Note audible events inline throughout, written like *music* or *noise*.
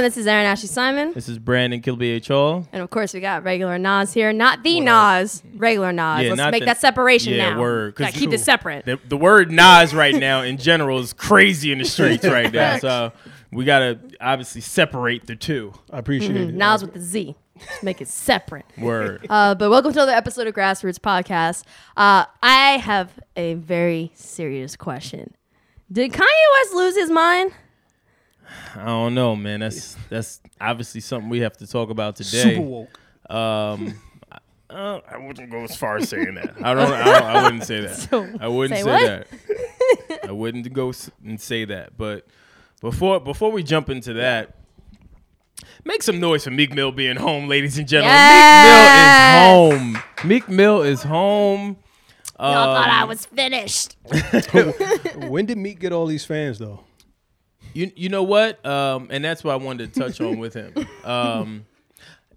everyone, this is Erin Ashley Simon. This is Brandon Killabh Hall. And of course, we got regular Naz here. Not the Nas, regular Naz. Yeah, Let's make the- that separation yeah, now. word, 'cause Gotta keep you- it separate. The, the word Nas right now in general is crazy in the streets right now. So we gotta obviously separate the two. I appreciate it. Naz with the Z. Let's make it separate. Word. *laughs* Uh, but welcome to another episode of Grass Routes Podcast. Uh, I have a very serious question. Did Kanye West lose his mind? I don't know, man. That's that's obviously something we have to talk about today. Super woke. Um, *laughs* uh, I wouldn't go as far as saying that. I don't. I, don't, I wouldn't say that. *laughs* So, I wouldn't say say, that. I wouldn't go s- and say that. But before before we jump into that, make some noise for Meek Mill being home, ladies and gentlemen. Yes! Meek Mill is home. Meek Mill is home. Y'all thought I Um, was finished. *laughs* When did Meek get all these fans though? You you know what? Um, and that's what I wanted to touch on with him. *laughs* Um,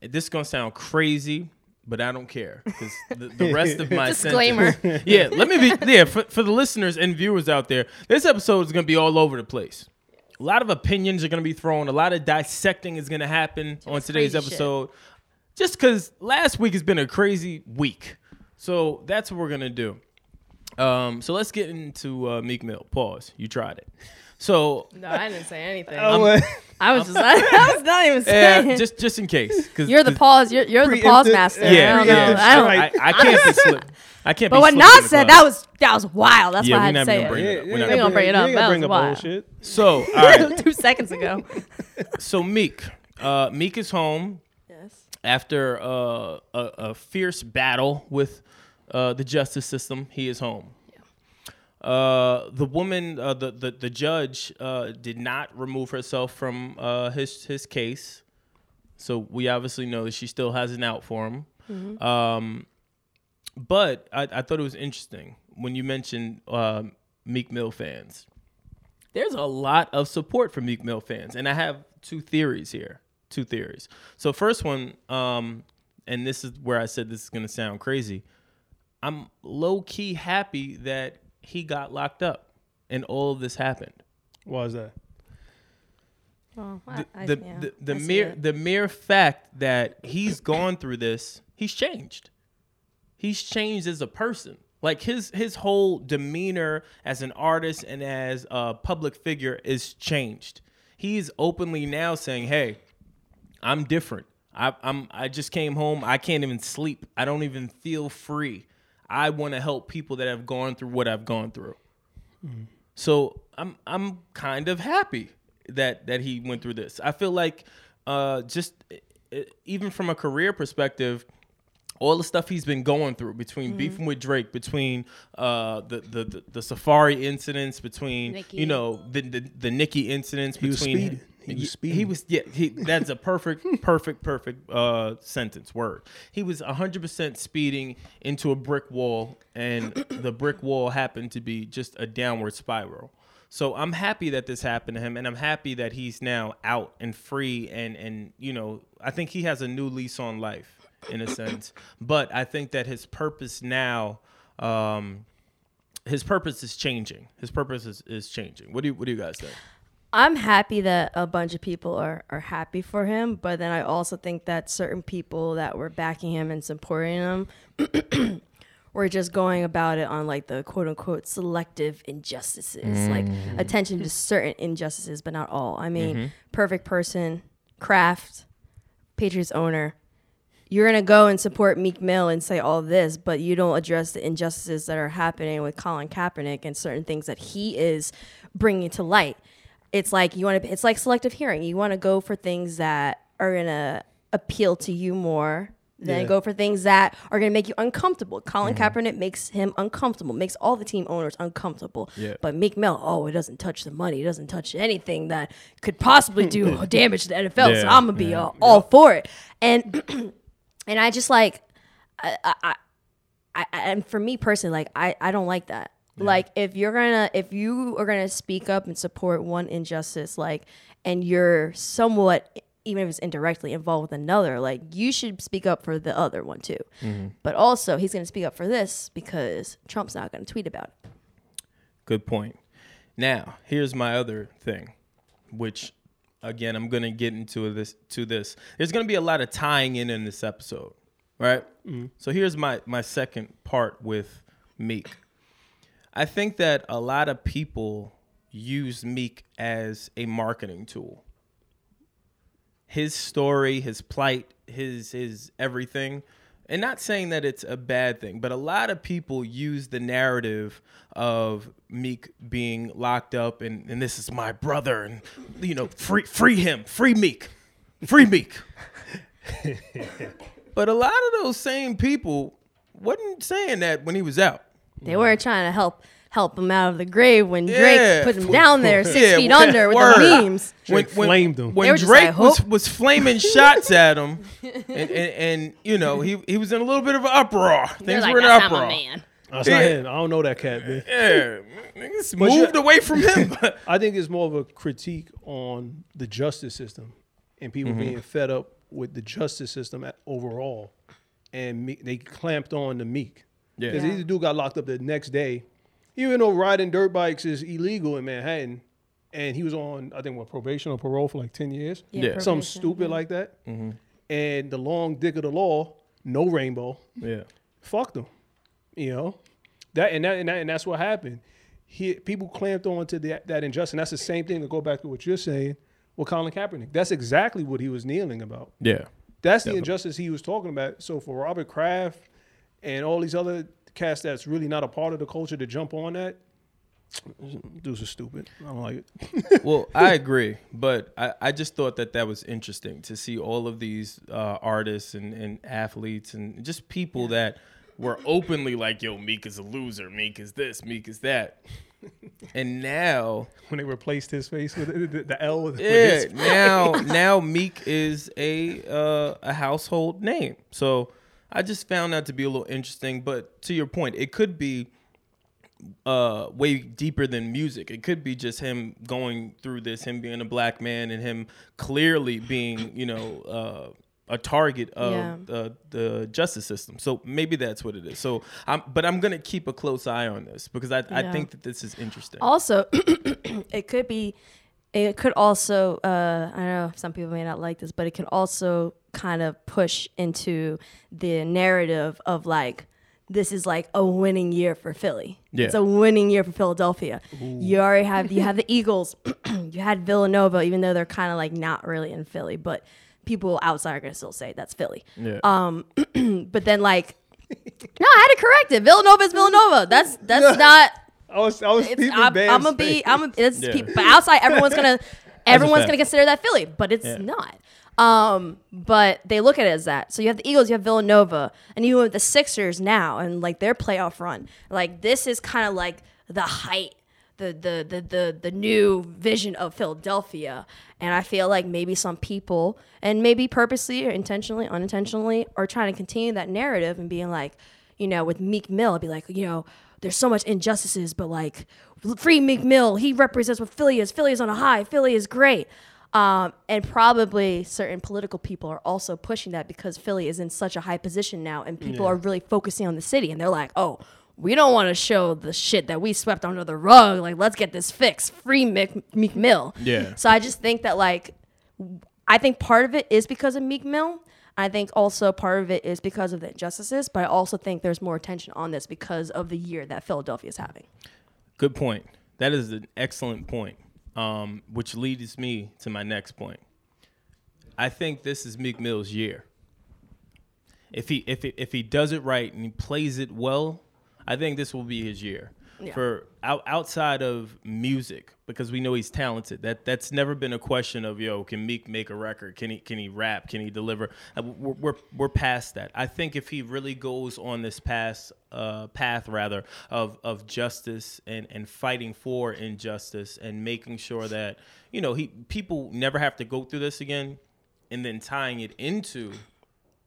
this is gonna sound crazy, but I don't care because the, the rest of my Disclaimer. sentence- *laughs* yeah, let me be yeah for, for the listeners and viewers out there. This episode is gonna be all over the place. A lot of opinions are gonna be thrown. A lot of dissecting is gonna happen on today's crazy shit. episode. Just because last week has been a crazy week, so that's what we're gonna do. Um, so let's get into uh, Meek Mill. Pause. You tried it. So No, I didn't say anything. Oh, I was just, *laughs* I, *laughs* was not even saying. Yeah, just just in case. Cause, you're the 'cause- pause. You're, you're the pause master. Yeah, I don't yeah. know. I don't. Right. I, I can't be *laughs* slip. I can't. But be what Naz said, that was that was wild. That's Yeah, why I we're had to not say even it. bringing Yeah, it up. you We're not We gotta gonna bring it you up. ain't gotta That bring was up wild. bullshit. So all right. Two seconds ago. So Meek, uh, Meek is home Yes. after uh, a, a fierce battle with uh, the justice system. He is home. Uh, the woman, uh, the, the the judge, uh, did not remove herself from uh, his his case, so we obviously know that she still has an out for him. Um, but I, I thought it was interesting when you mentioned um, Meek Mill fans. There's a lot of support for Meek Mill fans, and I have two theories here. Two theories. So first one, um, and this is where I said this is gonna sound crazy. I'm low key happy that he got locked up and all of this happened. Why is that? Well, I, I, The yeah, the, the I mere it. the mere fact that he's gone through this, he's changed. He's changed as a person. Like his his whole demeanor as an artist and as a public figure is changed. He's openly now saying, "Hey, I'm different. I, I'm I just came home. I can't even sleep. I don't even feel free. I want to help people that have gone through what I've gone through. So I'm I'm kind of happy that that he went through this. I feel like uh, just even from a career perspective, all the stuff he's been going through between beefing with Drake, between uh, the, the the the Safaree incidents, between Nicki. you know the the, the Nicki incidents, was between speeding. He was He was yeah. He, that's a perfect perfect perfect uh, sentence word. He was hundred percent speeding into a brick wall, and the brick wall happened to be just a downward spiral. So I'm happy that this happened to him, and I'm happy that he's now out and free, and and you know I think he has a new lease on life in a sense. But I think that his purpose now, um, his purpose is changing. His purpose is, is changing. What do you what do you guys think? I'm happy that a bunch of people are, are happy for him, but then I also think that certain people that were backing him and supporting him *clears throat* were just going about it on like the quote unquote selective injustices, like mm. attention to certain injustices, but not all. I mean, mm-hmm. perfect person, Kraft, Patriots owner. You're gonna go and support Meek Mill and say all this, but you don't address the injustices that are happening with Colin Kaepernick and certain things that he is bringing to light it's like you want to it's like selective hearing you want to go for things that are going to appeal to you more then Yeah. go for things that are going to make you uncomfortable. Colin Kaepernick makes him uncomfortable, makes all the team owners uncomfortable. Yeah. But Meek Mill, oh, it doesn't touch the money. It doesn't touch anything that could possibly do *laughs* *laughs* damage to the NFL. Yeah. so I'm going to be uh, all for it. And *clears throat* and I just like I, I, I, I and for me personally, like I, I don't like that. Like if you're gonna if you are gonna speak up and support one injustice, like and you're somewhat even if it's indirectly involved with another, like you should speak up for the other one too. Mm-hmm. But also he's gonna speak up for this because Trump's not gonna tweet about it. Good point. Now, here's my other thing, which again I'm gonna get into this to this. There's gonna be a lot of tying in in this episode, right? Mm-hmm. So here's my my second part with Meek. I think that a lot of people use Meek as a marketing tool. His story, his plight, his his everything. And not saying that it's a bad thing, but a lot of people use the narrative of Meek being locked up and, and this is my brother and you know, free free him, free Meek. Free Meek. *laughs* but a lot of those same people wasn't saying that when he was out. They weren't trying to help help him out of the grave when Drake Yeah. put him down there *laughs* six Yeah, feet word. under with Word. the memes. Drake flamed him. When They were just Drake like, was, was flaming shots at him, *laughs* and, and, and you know he he was in a little bit of an uproar. Things like, were in "That's an not my uproar. man. That's Yeah. not him. I don't know that cat, man. Yeah, *laughs* niggas moved away from him. I think it's more of a critique on the justice system and people Mm-hmm. being fed up with the justice system at, overall, and Meek, they clamped on the Meek. Yeah. Because Yeah. these dude got locked up the next day, even though riding dirt bikes is illegal in Manhattan, and he was on I think what probation or parole for like ten years, Yeah. something probation. stupid like that. Mm-hmm. And the long dick of the law, no rainbow, yeah, fucked him. You know that and that and, that, and that's what happened. He people clamped on to that, that injustice. And that's the same thing to go back to what you're saying with Colin Kaepernick. That's exactly what he was kneeling about. yeah, That's the injustice he was talking about. So for Robert Kraft and all these other cats that's really not a part of the culture to jump on that, dudes are stupid. I don't like it. *laughs* well, I agree, but I, I just thought that that was interesting to see all of these uh, artists and, and athletes and just people that were openly like, "Yo, Meek is a loser. Meek is this. Meek is that," *laughs* and now when they replaced his face with the, the, L with, Yeah, now now Meek is a uh, a household name. So I just found that to be a little interesting. But to your point, it could be uh, way deeper than music. It could be just him going through this, him being a black man, and him clearly being, you know, uh, a target of Yeah. the, the justice system. So maybe that's what it is. So, I'm, but I'm gonna keep a close eye on this because I, I think that this is interesting. Also, *clears throat* it could be, it could also, uh, I don't know some people may not like this, but it could also kind of push into the narrative of like, this is like a winning year for Philly. Yeah. It's a winning year for Philadelphia. You already have you have the Eagles, *clears throat* you had Villanova, even though they're kind of like not really in Philly, but people outside are gonna still say that's Philly. Yeah. Um, *clears throat* but then like, *laughs* no, I had to correct it. Villanova is Villanova. That's that's *laughs* not I was I was it's, peeping I'm, Bam's I'm gonna be. I'm. A, it's Yeah. peop- but outside, everyone's gonna. *laughs* Everyone's gonna consider that Philly, but it's Yeah. not. Um, but they look at it as that. So you have the Eagles, you have Villanova, and you have the Sixers now, and like their playoff run. Like this is kind of like the height, the, the the the the new vision of Philadelphia. And I feel like maybe some people, and maybe purposely or intentionally, unintentionally, are trying to continue that narrative and being like, you know, with Meek Mill, be like, you know, there's so much injustices, but like, free Meek Mill, he represents what Philly is. Philly is on a high. Philly is great. Um, and probably certain political people are also pushing that because Philly is in such a high position now, and people are really focusing on the city, and they're like, oh. We don't want to show the shit that we swept under the rug. Like, let's get this fixed. Free Meek, Meek Mill. Yeah. So I just think that, like, I think part of it is because of Meek Mill. I think also part of it is because of the injustices, but I also think there's more attention on this because of the year that Philadelphia is having. Good point. That is an excellent point, um, which leads me to my next point. I think this is Meek Mill's year. If he if he, if he does it right and he plays it well, I think this will be his year for out, outside of music because we know he's talented. That that's never been a question of yo, can Meek make a record? Can he can he rap? Can he deliver? Uh, We're we're, we're past that. I think if he really goes on this path uh, path rather of of justice and and fighting for injustice and making sure that you know he people never have to go through this again, and then tying it into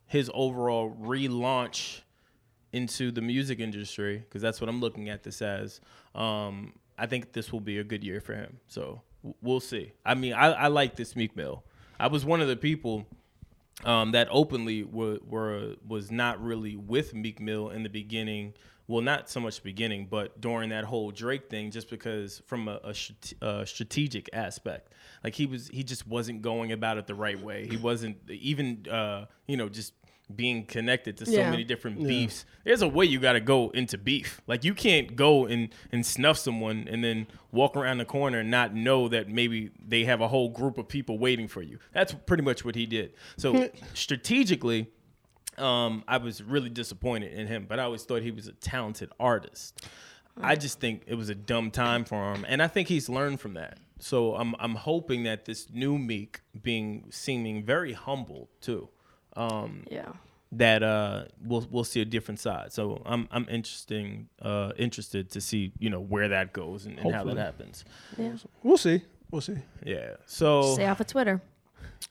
his overall relaunch into the music industry because that's what I'm looking at this as. Um, I think this will be a good year for him. So we'll see. I mean, I, I like this Meek Mill. I was one of the people um, that openly were, were was not really with Meek Mill in the beginning. Well, not so much beginning, but during that whole Drake thing, just because from a, a, a strategic aspect, like he was, he just wasn't going about it the right way. He wasn't even, uh, you know, just being connected to so Yeah. many different beefs. There's a way you got to go into beef. Like you can't go and and snuff someone and then walk around the corner and not know that maybe they have a whole group of people waiting for you. That's pretty much what he did. So strategically, um, I was really disappointed in him, but I always thought he was a talented artist. I just think it was a dumb time for him, and I think he's learned from that. So I'm I'm hoping that this new Meek, being seeming very humble too, um, Yeah. that uh we'll we'll see a different side. So I'm I'm interesting uh interested to see you know where that goes and, and how that happens. Yeah. We'll see. We'll see. Yeah. So Stay off of Twitter.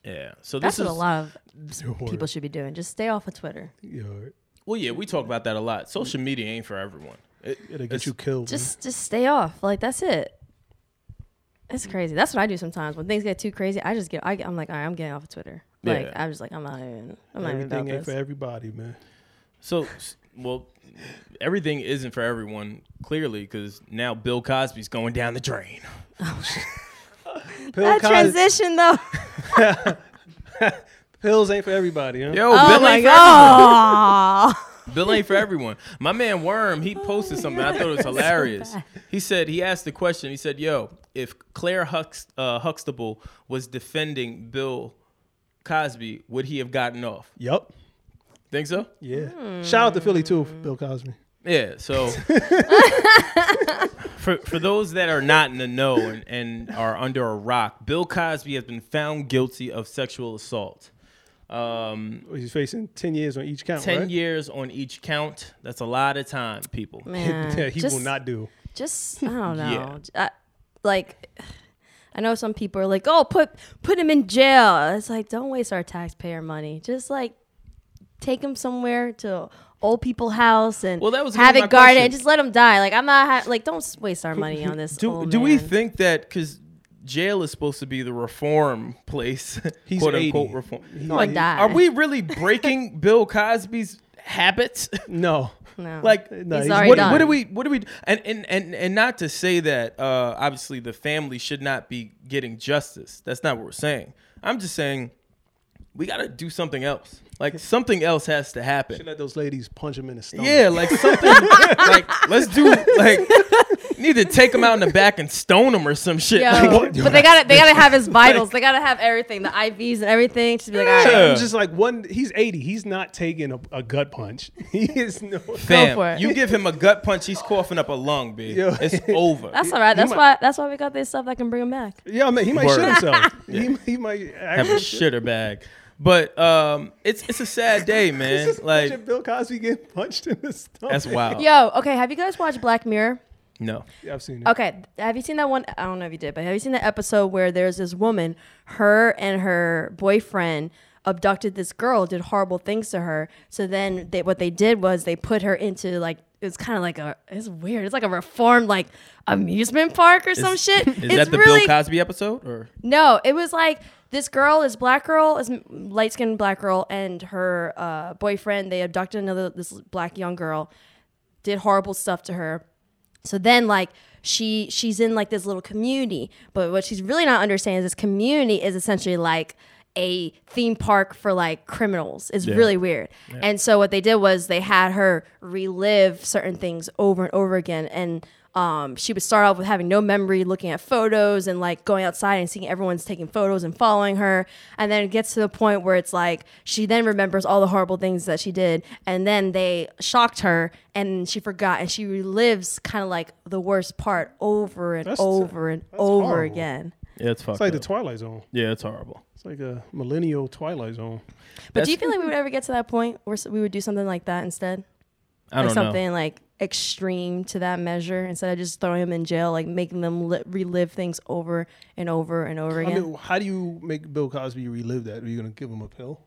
yeah. So That's this what is a lot of people should be doing. Just stay off of Twitter. Yeah, well yeah we talk about that a lot. Social media ain't for everyone. It, it'll get you killed. Just just stay off. Like that's it. It's crazy. That's what I do sometimes. When things get too crazy, I just get. I, I'm like, all right, I'm getting off of Twitter. Like I was like, I'm not even. I'm not even Everything about ain't this. for everybody, man. So, s- well, everything isn't for everyone, clearly, because now Bill Cosby's going down the drain. *laughs* Pill *laughs* that Cos- transition though. *laughs* pills ain't for everybody, huh? Yo, Oh Bill my ain't for everyone. god. Bill ain't for everyone. My man Worm, he posted something. I thought it was hilarious. He said he asked the question. He said, "Yo, if Claire Hux, uh, Huxtable was defending Bill Cosby, would he have gotten off? Yup. Think so? Yeah. Hmm. Shout out to Philly too, Bill Cosby. Yeah. So, *laughs* for for those that are not in the know and, and are under a rock, Bill Cosby has been found guilty of sexual assault. Um, He's facing ten years on each count. 10 right? years on each count. That's a lot of time, people. Man, *laughs* yeah, he just, will not do. Just I don't *laughs* know. Yeah. I, like, I know some people are like, "Oh, put put him in jail." It's like, don't waste our taxpayer money. Just like, take him somewhere to old people house and Well, that was have it guarded and just let him die. Like, I'm not ha- like, don't waste our money on this. Do old do we think that because jail is supposed to be the reform place, *laughs* He's quote 80. unquote reform? Or die? Are we really breaking *laughs* Bill Cosby's habits? No. No. like No, He's he's- what, done. what do we what do we and, and and and not to say that uh obviously the family should not be getting justice that's not what we're saying i'm just saying we got to do something else like something else has to happen Should let those ladies punch him in the stomach. yeah like something *laughs* like let's do like need to take him out in the back and stone him or some shit Yo, Like, but they gotta they gotta have his vitals. They gotta have everything, the IVs and everything. Just be like, all right, Yeah. It's just like one. He's eighty. He's not taking a, a gut punch. *laughs* He is no. fam for it. you give him a gut punch he's coughing up a lung b Yo. it's over that's all right. That's might- why that's why we got this stuff that can bring him back. Yeah, I mean, he might Word. shit himself. *laughs* he, he might have a actually shitter bag but um it's it's a sad *laughs* day man Just like Bill Cosby getting punched in the stomach. that's wild Yo, okay, have you guys watched Black Mirror? No Yeah, I've seen it. Okay, have you seen that one? I don't know if you did, but have you seen the episode where there's this woman, her and her boyfriend abducted this girl, did horrible things to her. So then they, what they did was they put her into like it's kind of like a it's weird. It's like a reformed like amusement park or some shit. *laughs* Is it's that the really, Bill Cosby episode or No, it was like this girl is black girl is light skinned black girl and her uh, boyfriend they abducted another this black young girl, did horrible stuff to her. So then like she she's in like this little community, but what she's really not understanding is this community is essentially like a theme park for like criminals. It's really weird. And so what they did was they had her relive certain things over and over again and um, she would start off with having no memory, looking at photos and like going outside and seeing everyone's taking photos and following her. And then it gets to the point where it's like she then remembers all the horrible things that she did. And then they shocked her and she forgot and she relives kind of like the worst part over and That's- over and over horrible. again. Yeah, it's fucked It's like the. Twilight Zone. yeah, it's horrible. It's like a millennial Twilight Zone. But do you feel like we would ever get to that point where we would do something like that instead? I like don't know. something like extreme to that measure instead of just throwing him in jail, like making them li- relive things over and over and over I again. mean, how do you make Bill Cosby relive that? Are you gonna give him a pill?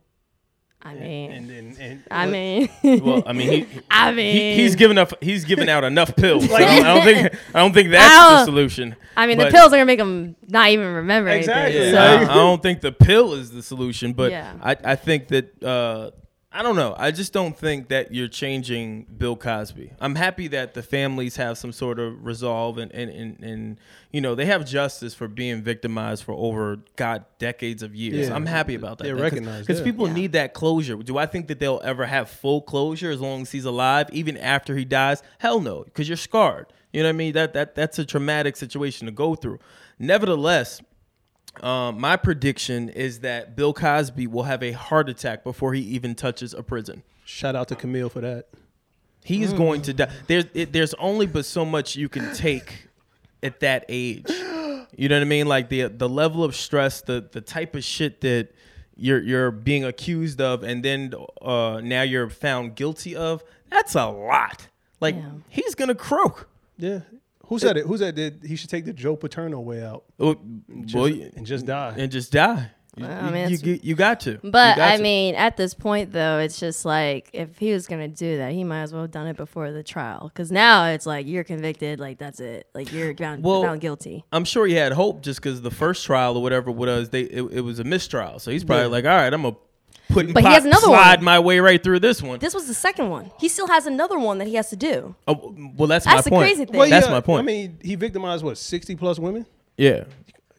I mean, And then, and, *laughs* I mean, Well, I mean, he, *laughs* I mean, he he's giving up. He's giving out enough *laughs* pills. I, don't, I don't think. I don't think that's the don't- solution. I mean, but- the pills are gonna make him not even remember Exactly. anything. Yeah, So I, I don't think the pill is the solution, but Yeah. I, I think that uh, I don't know. I just don't think that you're changing Bill Cosby. I'm happy that the families have some sort of resolve and and, and, and you know they have justice for being victimized for over God decades of years. Yeah. I'm happy about that. They're recognized, because yeah. people Yeah. need that closure. Do I think that they'll ever have full closure as long as he's alive, even after he dies? Hell no, because you're scarred. You know what I mean? That that that's a traumatic situation to go through. Nevertheless, um, my prediction is that Bill Cosby will have a heart attack before he even touches a prison. shout out to Camille for that. He Mm. going to die. There's it, there's only but so much you can take at that age. You know what I mean? Like the the level of stress, the the type of shit that you're you're being accused of, and then uh, now you're found guilty of. That's a lot. Like Yeah. he's gonna croak. Yeah. Who said it? Who said that he should take the Joe Paterno way out Oh, just, boy, and just die? and just die. You, I you- mean, you, you, you got to. You But got I to. mean, at this point, though, it's just like if he was gonna do that, he might as well have done it before the trial. Because now it's like you're convicted, like that's it, like you're found, Well, found guilty. I'm sure he had hope just because the first trial or whatever was, they it, it was a mistrial. So he's probably Yeah. like, all right, I'm gonna put and But he has another one. slide one. my way right through this one. This was the second one. He still has another one that he has to do. Oh, well, that's, That's my the point. crazy thing. Well, That's yeah, my point. I mean, he victimized what sixty plus women. yeah,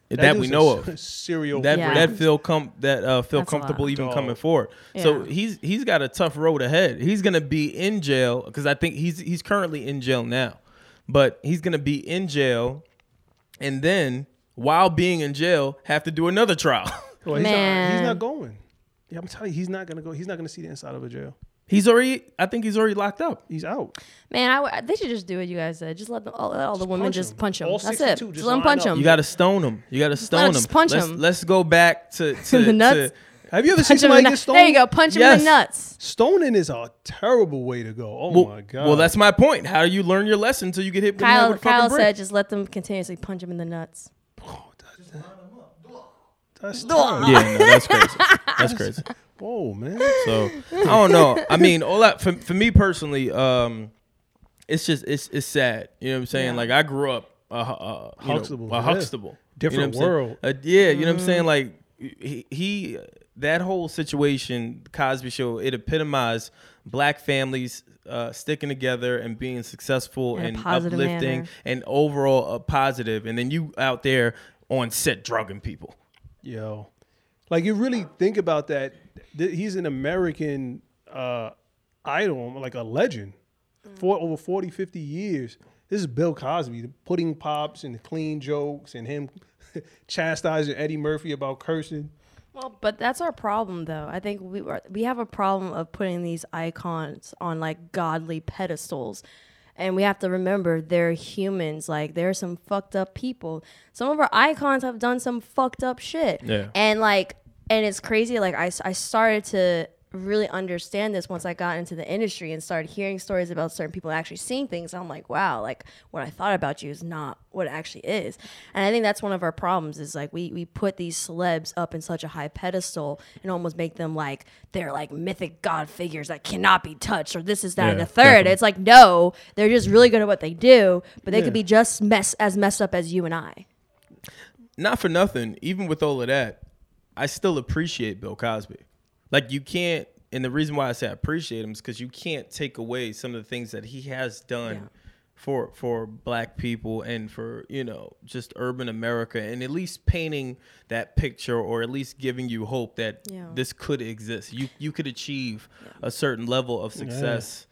that, we know of. *laughs* Serial. That Yeah. that feel com that uh, feel That's comfortable even Dog. coming forward. So he's he's got a tough road ahead. He's gonna be in jail because I think he's he's currently in jail now, but he's gonna be in jail, and then while being in jail, have to do another trial. *laughs* Well, he's, not, he's not going. Yeah, I'm telling you, he's not gonna go. He's not gonna see the inside of a jail. he's already, I think he's already locked up. He's out. Man, I w- they should just do what you guys said. Just let, them, all, let all the women punch just him. punch him. All That's 62, it. just Just let them line punch up. him. You got to stone him. You got to let stone him him. just punch let's, him. Let's go back to *laughs* to the nuts. to- Have you ever seen Punch him in somebody the get nuts. stoned? There you go. Punch him in Yes. the nuts. Stoning is a terrible way to go. Oh well, my god. well, that's my point. How do you learn your lesson until you get hit with, Kyle, with a fucking Kyle brick? said, just let them continuously punch him in the nuts. Oh, that's terrible. Yeah, no, that's crazy. That's *laughs* crazy. Whoa, man. So I don't know. I mean, all that for, for me personally, um, it's just it's it's sad. You know what I'm saying? Yeah. Like I grew up uh, uh, you know, Huxtable, a yeah. Huxtable, Different you know what I'm saying? world. Uh, yeah, you know what I'm Mm-hmm. saying? Like he, he that whole situation, Cosby Show, it epitomized black families uh, sticking together and being successful In and uplifting manner. and overall uh, positive. And then you out there on set drugging people. Yo, like you really think about that. th- He's an American uh, idol, like a legend, for over 40, 50 years. This is Bill Cosby, the pudding pops and the clean jokes, and him *laughs* chastising Eddie Murphy about cursing. Well, but that's our problem, though. I think we are, we have a problem of putting these icons on like godly pedestals, and we have to remember they're humans. Like there are some fucked up people. Some of our icons have done some fucked up shit. Yeah. And like, and it's crazy. Like I, I started to really understand this once I got into the industry and started hearing stories about certain people actually seeing things. I'm like, wow, like what I thought about you is not what it actually is. And I think that's one of our problems is like we we put these celebs up in such a high pedestal and almost make them like they're like mythic god figures that cannot be touched or this is that and the third. definitely. It's like no, they're just really good at what they do, but they Yeah. could be just mess as messed up as you and I. not for nothing, even with all of that, I still appreciate Bill Cosby. Like you can't, and the reason why I say I appreciate him is because you can't take away some of the things that he has done Yeah. for for Black people and for you know just urban America, and at least painting that picture, or at least giving you hope that Yeah. this could exist. You you could achieve a certain level of success.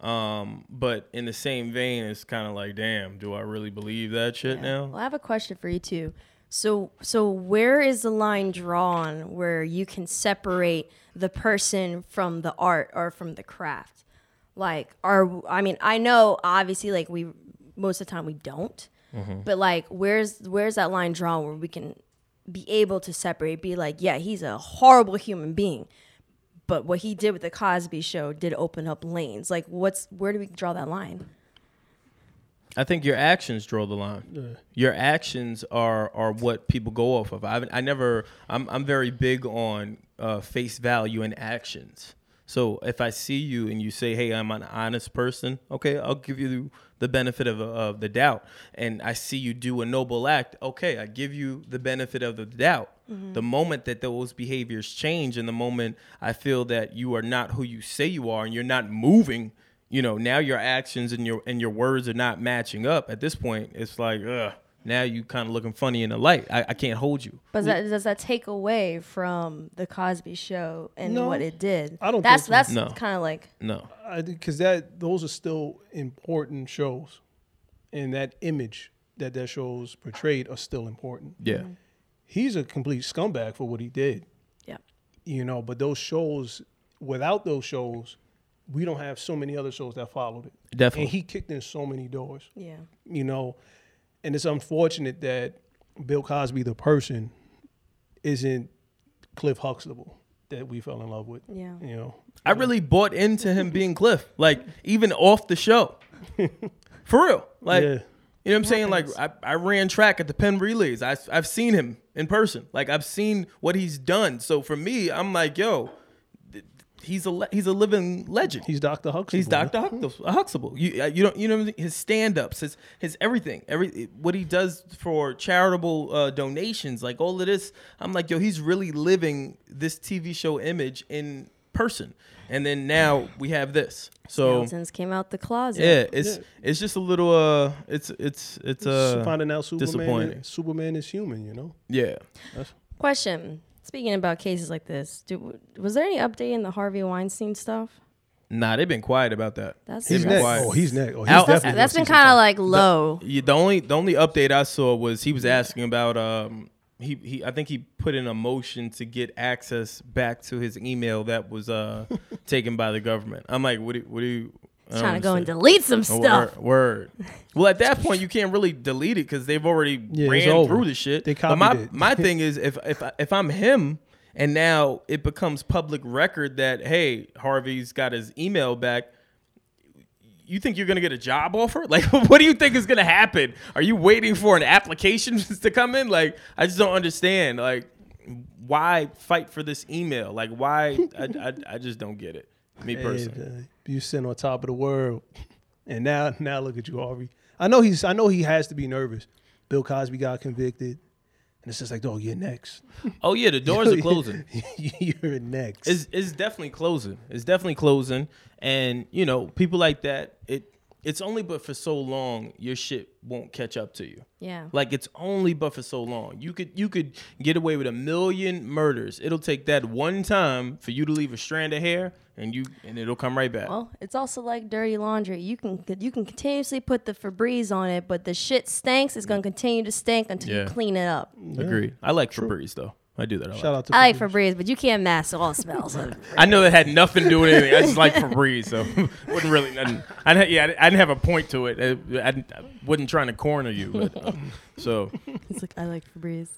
Um, but in the same vein, it's kind of like, damn, do I really believe that shit Well, now? Well, I have a question for you too. So, so where is the line drawn where you can separate the person from the art or from the craft? Like, are I mean, I know obviously, like we most of the time we don't, mm-hmm. but like, where's where's that line drawn where we can be able to separate? Be like, yeah, he's a horrible human being, but what he did with the Cosby Show did open up lanes. Like, what's where do we draw that line? I think your actions draw the line. Your actions are are what people go off of. I I never. I'm I'm very big on uh, face value and actions. So if I see you and you say, "Hey, I'm an honest person," okay, I'll give you the benefit of, of the doubt. And I see you do a noble act, okay, I give you the benefit of the doubt. The moment that those behaviors change, and the moment I feel that you are not who you say you are, and you're not moving you know now your actions and your and your words are not matching up at this point it's like ugh now you kind of looking funny in the light I, I can't hold you But that, does that take away from the Cosby Show and No, what it did? I don't That's think so. that's No. kind of like no because that those are still important shows, and that image that that shows portrayed are still important. yeah mm-hmm. He's a complete scumbag for what he did, yeah. you know. But those shows, without those shows, we don't have so many other shows that followed it. Definitely. and he kicked in so many doors. Yeah. you know, and it's unfortunate that Bill Cosby, the person, isn't Cliff Huxtable that we fell in love with. Yeah. You know, i really bought into him being cliff like even off the show *laughs* for real like Yeah. you know what i'm saying like I, I ran track at the penn relays I, i've seen him in person like i've seen what he's done so for me i'm like yo th- he's a le- he's a living legend he's Dr. Huxtable. He's Doctor Huxtable. Huxtable. You uh, you don't you know what I mean? his stand ups, his his everything, every what he does for charitable uh, donations, like all of this. I'm like, yo, he's really living this TV show image in person. And then now we have this. So Mountains came out the closet. yeah, it's it's just a little uh, it's it's it's uh, finding out Superman. disappointing. Superman is human. You know. yeah. Question. Speaking about cases like this, do, was there any update in the Harvey Weinstein stuff? Nah, they've been quiet about that. That's They've He's been next. quiet. Oh, he's next. Oh, he's Al- that's, definitely that's gonna been kind of like low. Yeah, the only the only update I saw was he was asking about um he he I think he put in a motion to get access back to his email that was uh *laughs* taken by the government. I'm like, what do what do you I don't Trying to go and delete some stuff. Word, word. Well, at that point, you can't really delete it because they've already Yeah, it's ran through the shit. They but my it. my *laughs* thing is, if if I- if I'm him, and now it becomes public record that hey, Harvey's got his email back. You think you're gonna get a job offer? *laughs* Like, what do you think is gonna happen? Are you waiting for an application *laughs* to come in? Like, I just don't understand. Like, why fight for this email? Like, why? I, I, I just don't get it. Me personally. And, you sitting on top of the world, *laughs* and now now look at you, Harvey. I know he's. I know he has to be nervous. Bill Cosby got convicted, and it's just like, oh, you're next. *laughs* Oh yeah, the doors are closing. *laughs* you're next. It's it's definitely closing. It's definitely closing, and you know people like that. It it's only but for so long your shit won't catch up to you. Yeah. Like it's only but for so long. You could you could get away with a million murders. It'll take that one time for you to leave a strand of hair, and you and it'll come right back. Well, it's also like dirty laundry. You can you can continuously put the Febreze on it, but the shit stinks. It's gonna continue to stink until Yeah. you clean it up. Agree. I like Febreze though. I do that. a lot. Shout out to I like Febreze. Febreze, but you can't mask all smells. of *laughs* I know that had nothing to do with anything. I just like Febreze, so *laughs* wouldn't really nothing. I didn't, yeah, I didn't have a point to it. I, I, I wasn't trying to corner you, but uh, so. *laughs* It's like I like Febreze.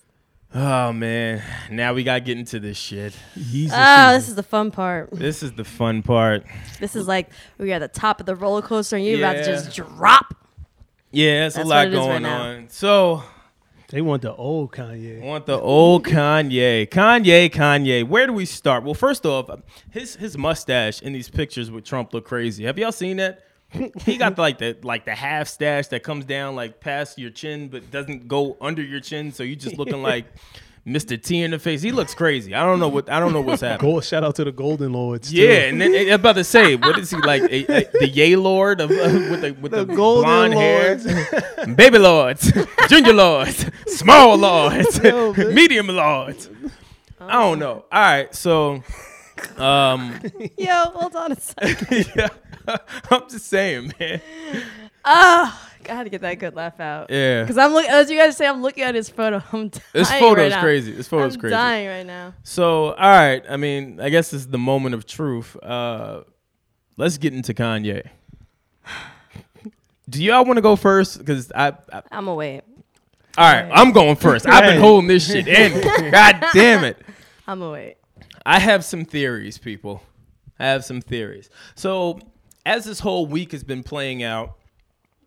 Oh man, now we gotta get into this shit. Oh, this is the fun part. This is the fun part. This is like we are at the top of the roller coaster, and you're about to just drop. Yeah, there's a lot what it is right going on. So They want the old I Kanye. want the old Kanye, Kanye, Kanye. Where do we start? Well, first off, his his mustache in these pictures with Trump look crazy. Have y'all seen that? *laughs* he got like the like the half stash that comes down like past your chin, but doesn't go under your chin, so you just looking like *laughs* Mr. T in the face. He looks crazy. I don't know what I don't know what's happening. Gold, shout out to the Golden Lords. too. Yeah, and then I'm about to say, what is he like? A, a, the Yay Lord of uh, *laughs* with the with the, The Golden blonde Lords. hair, baby lords, junior lords, small lords, Yo, medium lords. I don't know. All right, so um, Yo, hold on a second. yeah, *laughs* I'm just saying, man. Oh, gotta get that good laugh out. Yeah. Because I'm looking, as you guys say, I'm looking at his photo. *laughs* I'm dying. This photo right is now. crazy. This photo is I'm crazy. dying right now. So, all right. I mean, I guess this is the moment of truth. Uh, let's get into Kanye. *sighs* Do y'all want to go first? Because I, I, I'm gonna wait. all right, I'm going first. I've been holding this shit in. *laughs* God damn it. I'm gonna wait. I have some theories, people. I have some theories. So, as this whole week has been playing out,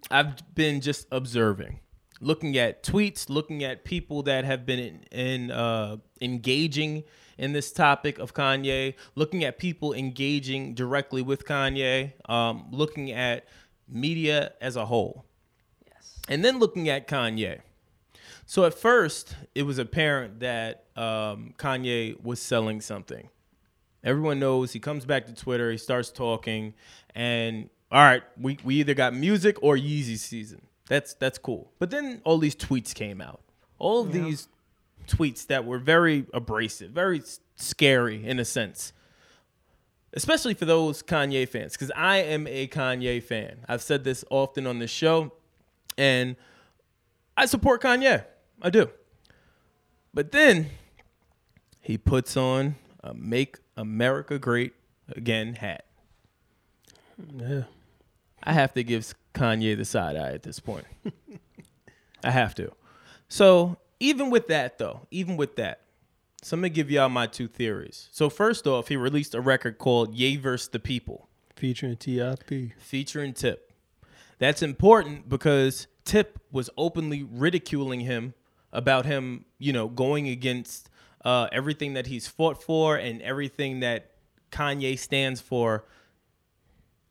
I've been just observing, looking at tweets, looking at people that have been in, in uh, engaging in this topic of Kanye, looking at people engaging directly with Kanye, um, looking at media as a whole, and then looking at Kanye. So at first, it was apparent that um, Kanye was selling something. Everyone knows he comes back to Twitter, he starts talking, and all right, we, we either got music or Yeezy season. That's that's cool. But then all these tweets came out. All of these tweets that were very abrasive, very scary in a sense. Especially for those Kanye fans, because I am a Kanye fan. I've said this often on the show, and I support Kanye. I do. But then he puts on a Make America Great Again hat. Yeah. I have to give Kanye the side eye at this point. *laughs* I have to. So, even with that, though, even with that, so I'm going to give y'all my two theories. So, first off, he released a record called Ye vs. the People. Featuring T.I.P. featuring Tip. That's important because Tip was openly ridiculing him about him, you know, going against uh, everything that he's fought for and everything that Kanye stands for,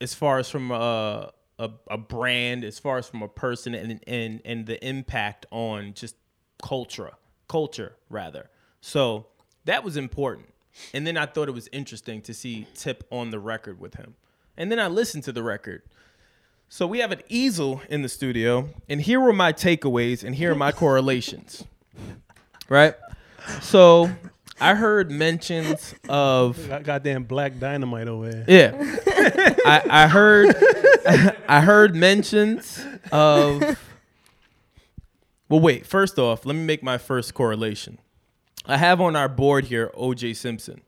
as far as from a, a, a brand, as far as from a person, and and and the impact on just culture, culture rather. So that was important. And then I thought it was interesting to see Tip on the record with him. And then I listened to the record. So we have an easel in the studio, and here were my takeaways, and here are my *laughs* correlations. Right? So I heard mentions of *laughs* goddamn black dynamite over there. yeah. I, I heard *laughs* I heard mentions of Well wait, first off, let me make my first correlation. I have on our board here OJ Simpson.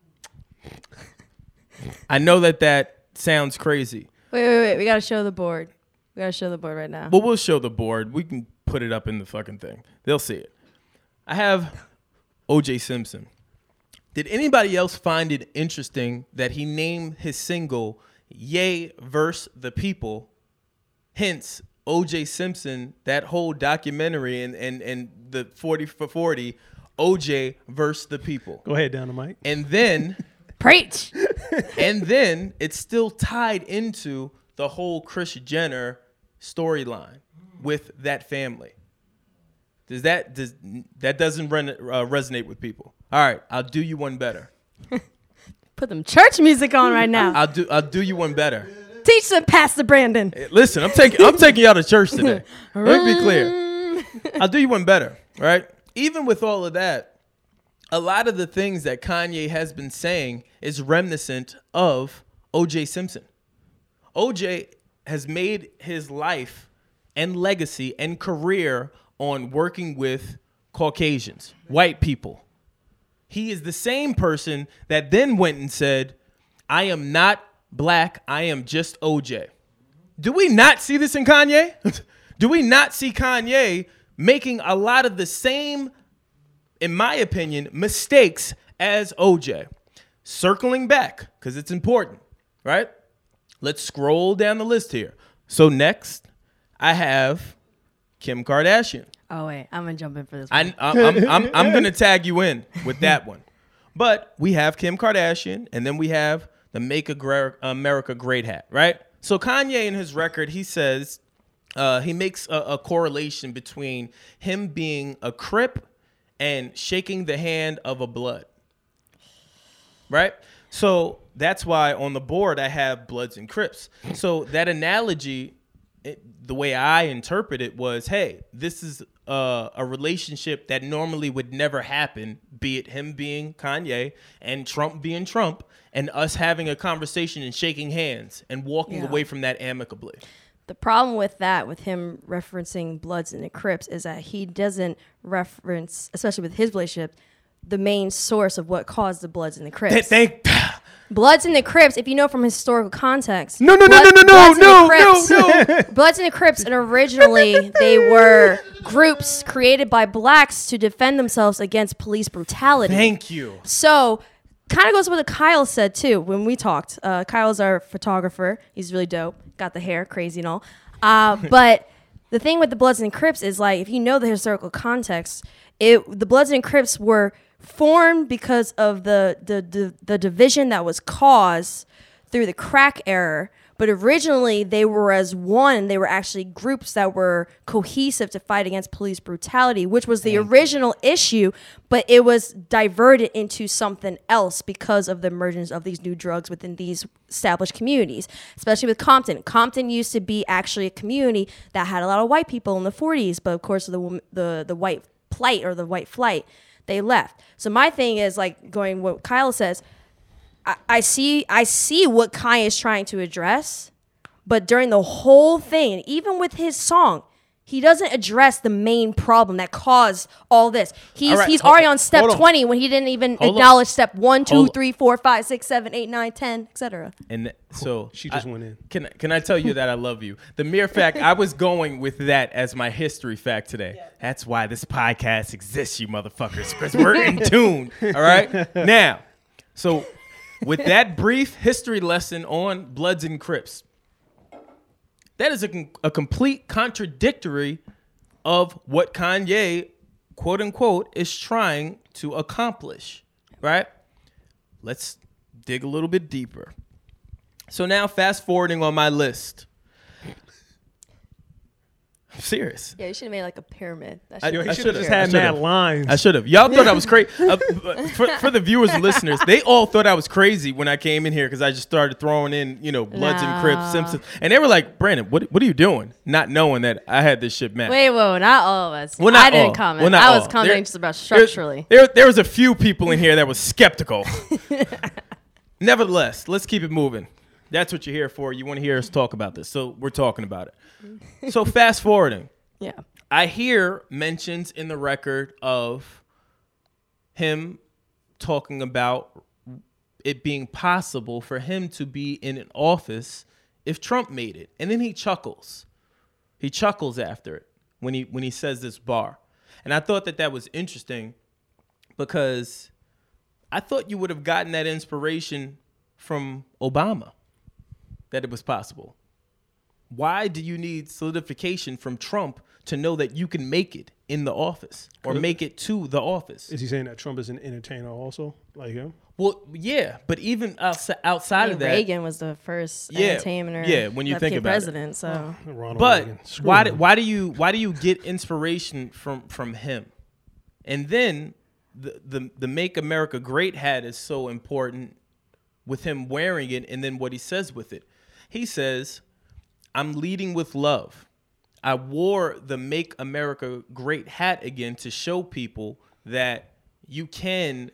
I know that that sounds crazy. Wait, wait, wait. We gotta show the board. We gotta show the board right now. But we'll show the board. We can put it up in the fucking thing. They'll see it. I have OJ Simpson. Did anybody else find it interesting that he named his single Ye verse the People? Hence, OJ Simpson, that whole documentary and, and, and the 40 for 40, OJ verse the People. Go ahead, down the mic. And then *laughs* Preach. *laughs* and then it's still tied into the whole Kris Jenner storyline with that family. Does that does that doesn't ren, uh, resonate with people? All right, I'll do you one better. *laughs* Put them church music on right now. I'll do I'll do you one better. Teach them, Pastor Brandon. Eh, Listen, I'm taking I'm taking y'all to church today. *laughs* Let me be clear. I'll do you one better, right? Even with all of that, a lot of the things that Kanye has been saying is reminiscent of OJ Simpson. OJ has made his life and legacy and career on working with Caucasians, white people. He is the same person that then went and said, I am not black, I am just OJ. Do we not see this in Kanye? *laughs* Do we not see Kanye making a lot of the same, in my opinion, mistakes as OJ? Circling back, because it's important, right? Let's scroll down the list here. So next, I have Kim Kardashian. Oh wait, I'm gonna jump in for this. One. I, I'm, I'm, I'm going *laughs* to tag you in with that one. But we have Kim Kardashian, and then we have the Make America Great hat, right? So Kanye in his record, he says uh, he makes a, a correlation between him being a Crip and shaking the hand of a Blood, right? So that's why on the board I have Bloods and Crips. So that analogy, it, the way I interpret it was, hey, this is uh, a relationship that normally would never happen, be it him being Kanye and Trump being Trump, and us having a conversation and shaking hands and walking Yeah. away from that amicably. The problem with that, with him referencing Bloods and the Crips, is that he doesn't reference, especially with his relationship, the main source of what caused the Bloods and the Crips. Thank. Bloods and the Crips, if you know from historical context. No, no, no, Blood- no, no, Bloods and no, no, no. *laughs* Bloods and the Crips, and originally they were groups created by blacks to defend themselves against police brutality. Thank you. So, kind of goes with what Kyle said too when we talked. Uh, Kyle's our photographer. He's really dope. Got the hair, crazy and all. Uh, *laughs* but the thing with the Bloods and Crips is like, if you know the historical context, it the Bloods and Crips were formed because of the the the, the division that was caused through the crack era. But originally, they were as one. They were actually groups that were cohesive to fight against police brutality, which was the original issue. But it was diverted into something else because of the emergence of these new drugs within these established communities, especially with Compton. Compton used to be actually a community that had a lot of white people in the 40s, but of course, the the the white plight or the white flight, they left. So my thing is like going what Kyle says. I, I see I see what Kai is trying to address, but during the whole thing, even with his song, he doesn't address the main problem that caused all this. He's All right, he's hold- already on step on. twenty when he didn't even Hold on. acknowledge step one, two, Hold on. three, four, five, six, seven, eight, nine, ten, etc. And so *laughs* She just I- went in. Can can I tell you that I love you? The mere fact I was going with that as my history fact today. That's why this podcast exists, you motherfuckers, because we're in *laughs* tune. All right. *laughs* Now, so with that brief history lesson on Bloods and Crips, that is a, a complete contradictory of what Kanye, quote unquote, is trying to accomplish. Right. Let's dig a little bit deeper. So now, fast forwarding on my list. I'm serious. Yeah, you should have made like a pyramid. That I- I should've just had mad lines. I should have. Y'all thought I was crazy. *laughs* Uh, for, for the viewers and listeners, they all thought I was crazy when I came in here because I just started throwing in, you know, Bloods and Crips, Nah. Simpsons, and they were like, "Brandon, what what are you doing?" Not knowing that I had this shit mapped. Wait, whoa, not all of us. Well, not I didn't all. comment. Well, not I was all. commenting There- just about there- structurally. There, there was a few people in here that was skeptical. *laughs* Nevertheless, let's keep it moving. That's what you're here for. You want to hear us talk about this, so we're talking about it. *laughs* So fast forwarding, yeah. I hear mentions in the record of him talking about it being possible for him to be in an office if Trump made it, and then he chuckles. He chuckles after it when he when he says this bar, and I thought that that was interesting because I thought you would have gotten that inspiration from Obama that it was possible. Why do you need solidification from Trump to know that you can make it in the office or make it to the office? Is he saying that Trump is an entertainer also, like him? Well, yeah, but even outside I mean, of that, Reagan was the first Yeah, entertainer. yeah, when you think became about it. president. So Ronald but Reagan. Screw why do, why do you why do you get inspiration from from him? And then the the the Make America Great hat is so important with him wearing it and then what he says with it. He says, "I'm leading with love. I wore the Make America Great hat again to show people that you can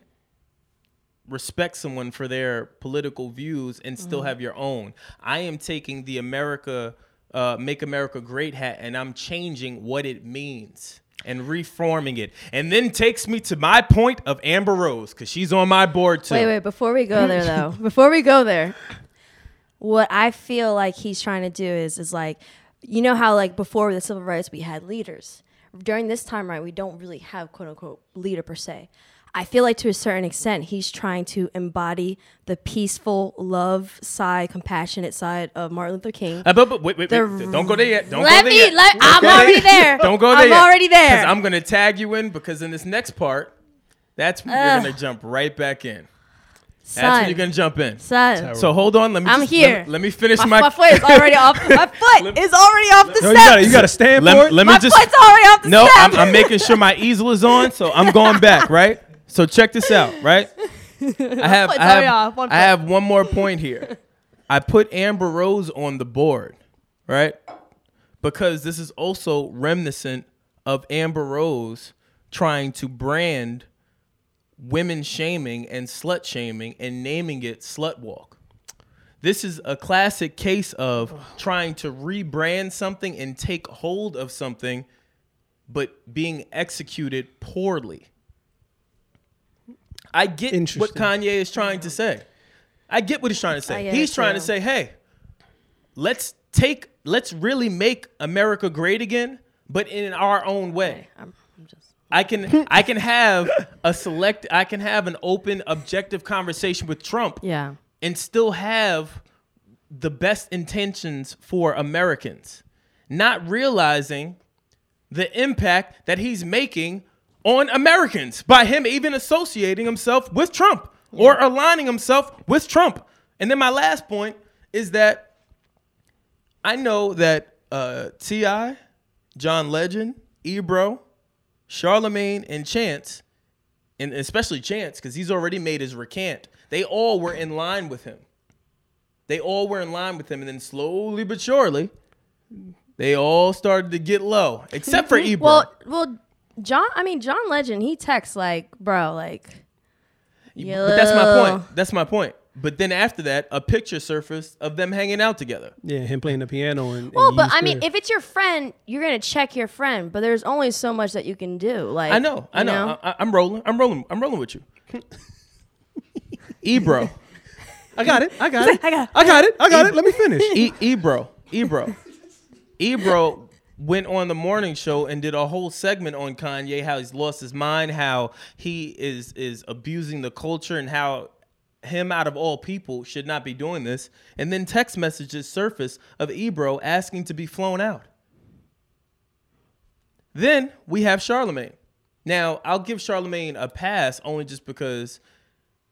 respect someone for their political views and still Mm-hmm. have your own. I am taking the America uh, Make America Great hat and I'm changing what it means and reforming it. And then takes me to my point of Amber Rose cuz she's on my board too. wait, wait. Before we go there, though, *laughs* before we go there, what I feel like he's trying to do is is like, you know how like before the civil rights we had leaders. During this time, right, we don't really have quote unquote leader per se. I feel like to a certain extent, he's trying to embody the peaceful, love side, compassionate side of Martin Luther King. Uh, but, but wait, wait, wait. Don't go there yet. Don't let go there me. yet. Let, I'm already *laughs* there. Don't go there I'm yet. already there. 'Cause I'm gonna tag you in because in this next part, that's when you're gonna jump right back in. That's Son, when you're gonna jump in. son. So hold on. Let me. I'm just- here. Let me, let me finish My, my. my foot is already off. My *laughs* foot is already off the Yo, steps. you gotta, you gotta stand let, for it. let me My just. foot's already off the No, steps. I'm, I'm making sure my easel is on, so I'm going back. *laughs* Right. So check this out. Right. I have. foot's I already have. off, one I have one more point here. I put Amber Rose on the board. Right. Because this is also reminiscent of Amber Rose trying to brand women shaming and slut shaming and naming it slut walk. This is a classic case of trying to rebrand something and take hold of something, but being executed poorly. I get what Kanye is trying to say. I get what he's trying to say. He's it, trying to say, hey, let's take, let's really make America great again, but in our own way. I'm, I'm just. I can I can have a select I can have an open objective conversation with Trump Yeah. and still have the best intentions for Americans, not realizing the impact that he's making on Americans by him even associating himself with Trump or aligning himself with Trump. And then my last point is that I know that uh, T.I., John Legend, Ebro, Charlemagne, and Chance, and especially Chance, because he's already made his recant. They all were in line with him. They all were in line with him, and then slowly but surely, they all started to get low, except for *laughs* Ebro. Well, well, John. I mean, John Legend. He texts like, bro, like. yeah." but that's my point. That's my point. But then after that, a picture surfaced of them hanging out together. Yeah, him playing the piano and. and Well, but I mean, if it's your friend, you're gonna check your friend. But there's only so much that you can do. Like I know, I you know. I, I'm rolling. I'm rolling. I'm rolling with you. Ebro. *laughs* I got it. I got it. *laughs* I got it. I got it. I got it. Let me finish. E- Ebro, Ebro, Ebro went on the morning show and did a whole segment on Kanye, how he's lost his mind, how he is is abusing the culture, and how him out of all people should not be doing this. And then text messages surface of Ebro asking to be flown out. Then we have Charlemagne. Now I'll give Charlemagne a pass only just because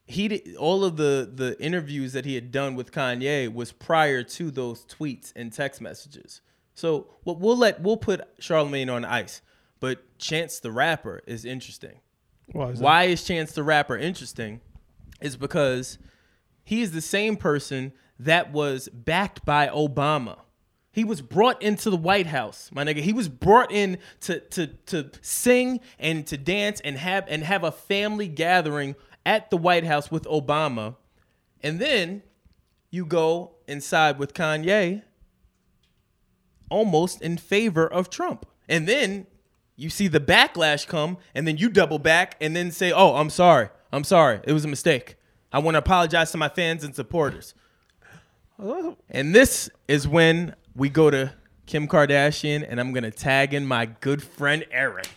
he did, all of the the interviews that he had done with Kanye was prior to those tweets and text messages. So we'll, we'll let we'll put Charlemagne on ice, but Chance the Rapper is interesting. Why is? Why is Chance the Rapper interesting? Is because he is the same person that was backed by Obama. He was brought into the White House, my nigga. He was brought in to to to sing and to dance and have and have a family gathering at the White House with Obama. And then you go inside with Kanye almost in favor of Trump. And then you see the backlash come, and then you double back and then say, Oh, I'm sorry. I'm sorry. It was a mistake. I want to apologize to my fans and supporters. And this is when we go to Kim Kardashian, and I'm going to tag in my good friend Eric.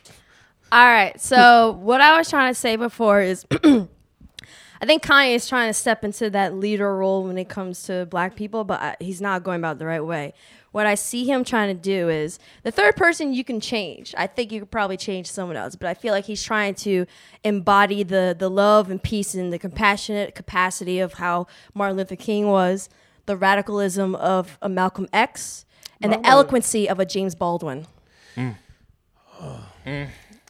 All right. So *laughs* what I was trying to say before is, *clears throat* I think Kanye is trying to step into that leader role when it comes to black people, but he's not going about it the right way. What I see him trying to do is the third person you can change. I think you could probably change someone else, but I feel like he's trying to embody the the love and peace and the compassionate capacity of how Martin Luther King was, the radicalism of a Malcolm X, and the eloquency of a James Baldwin mm.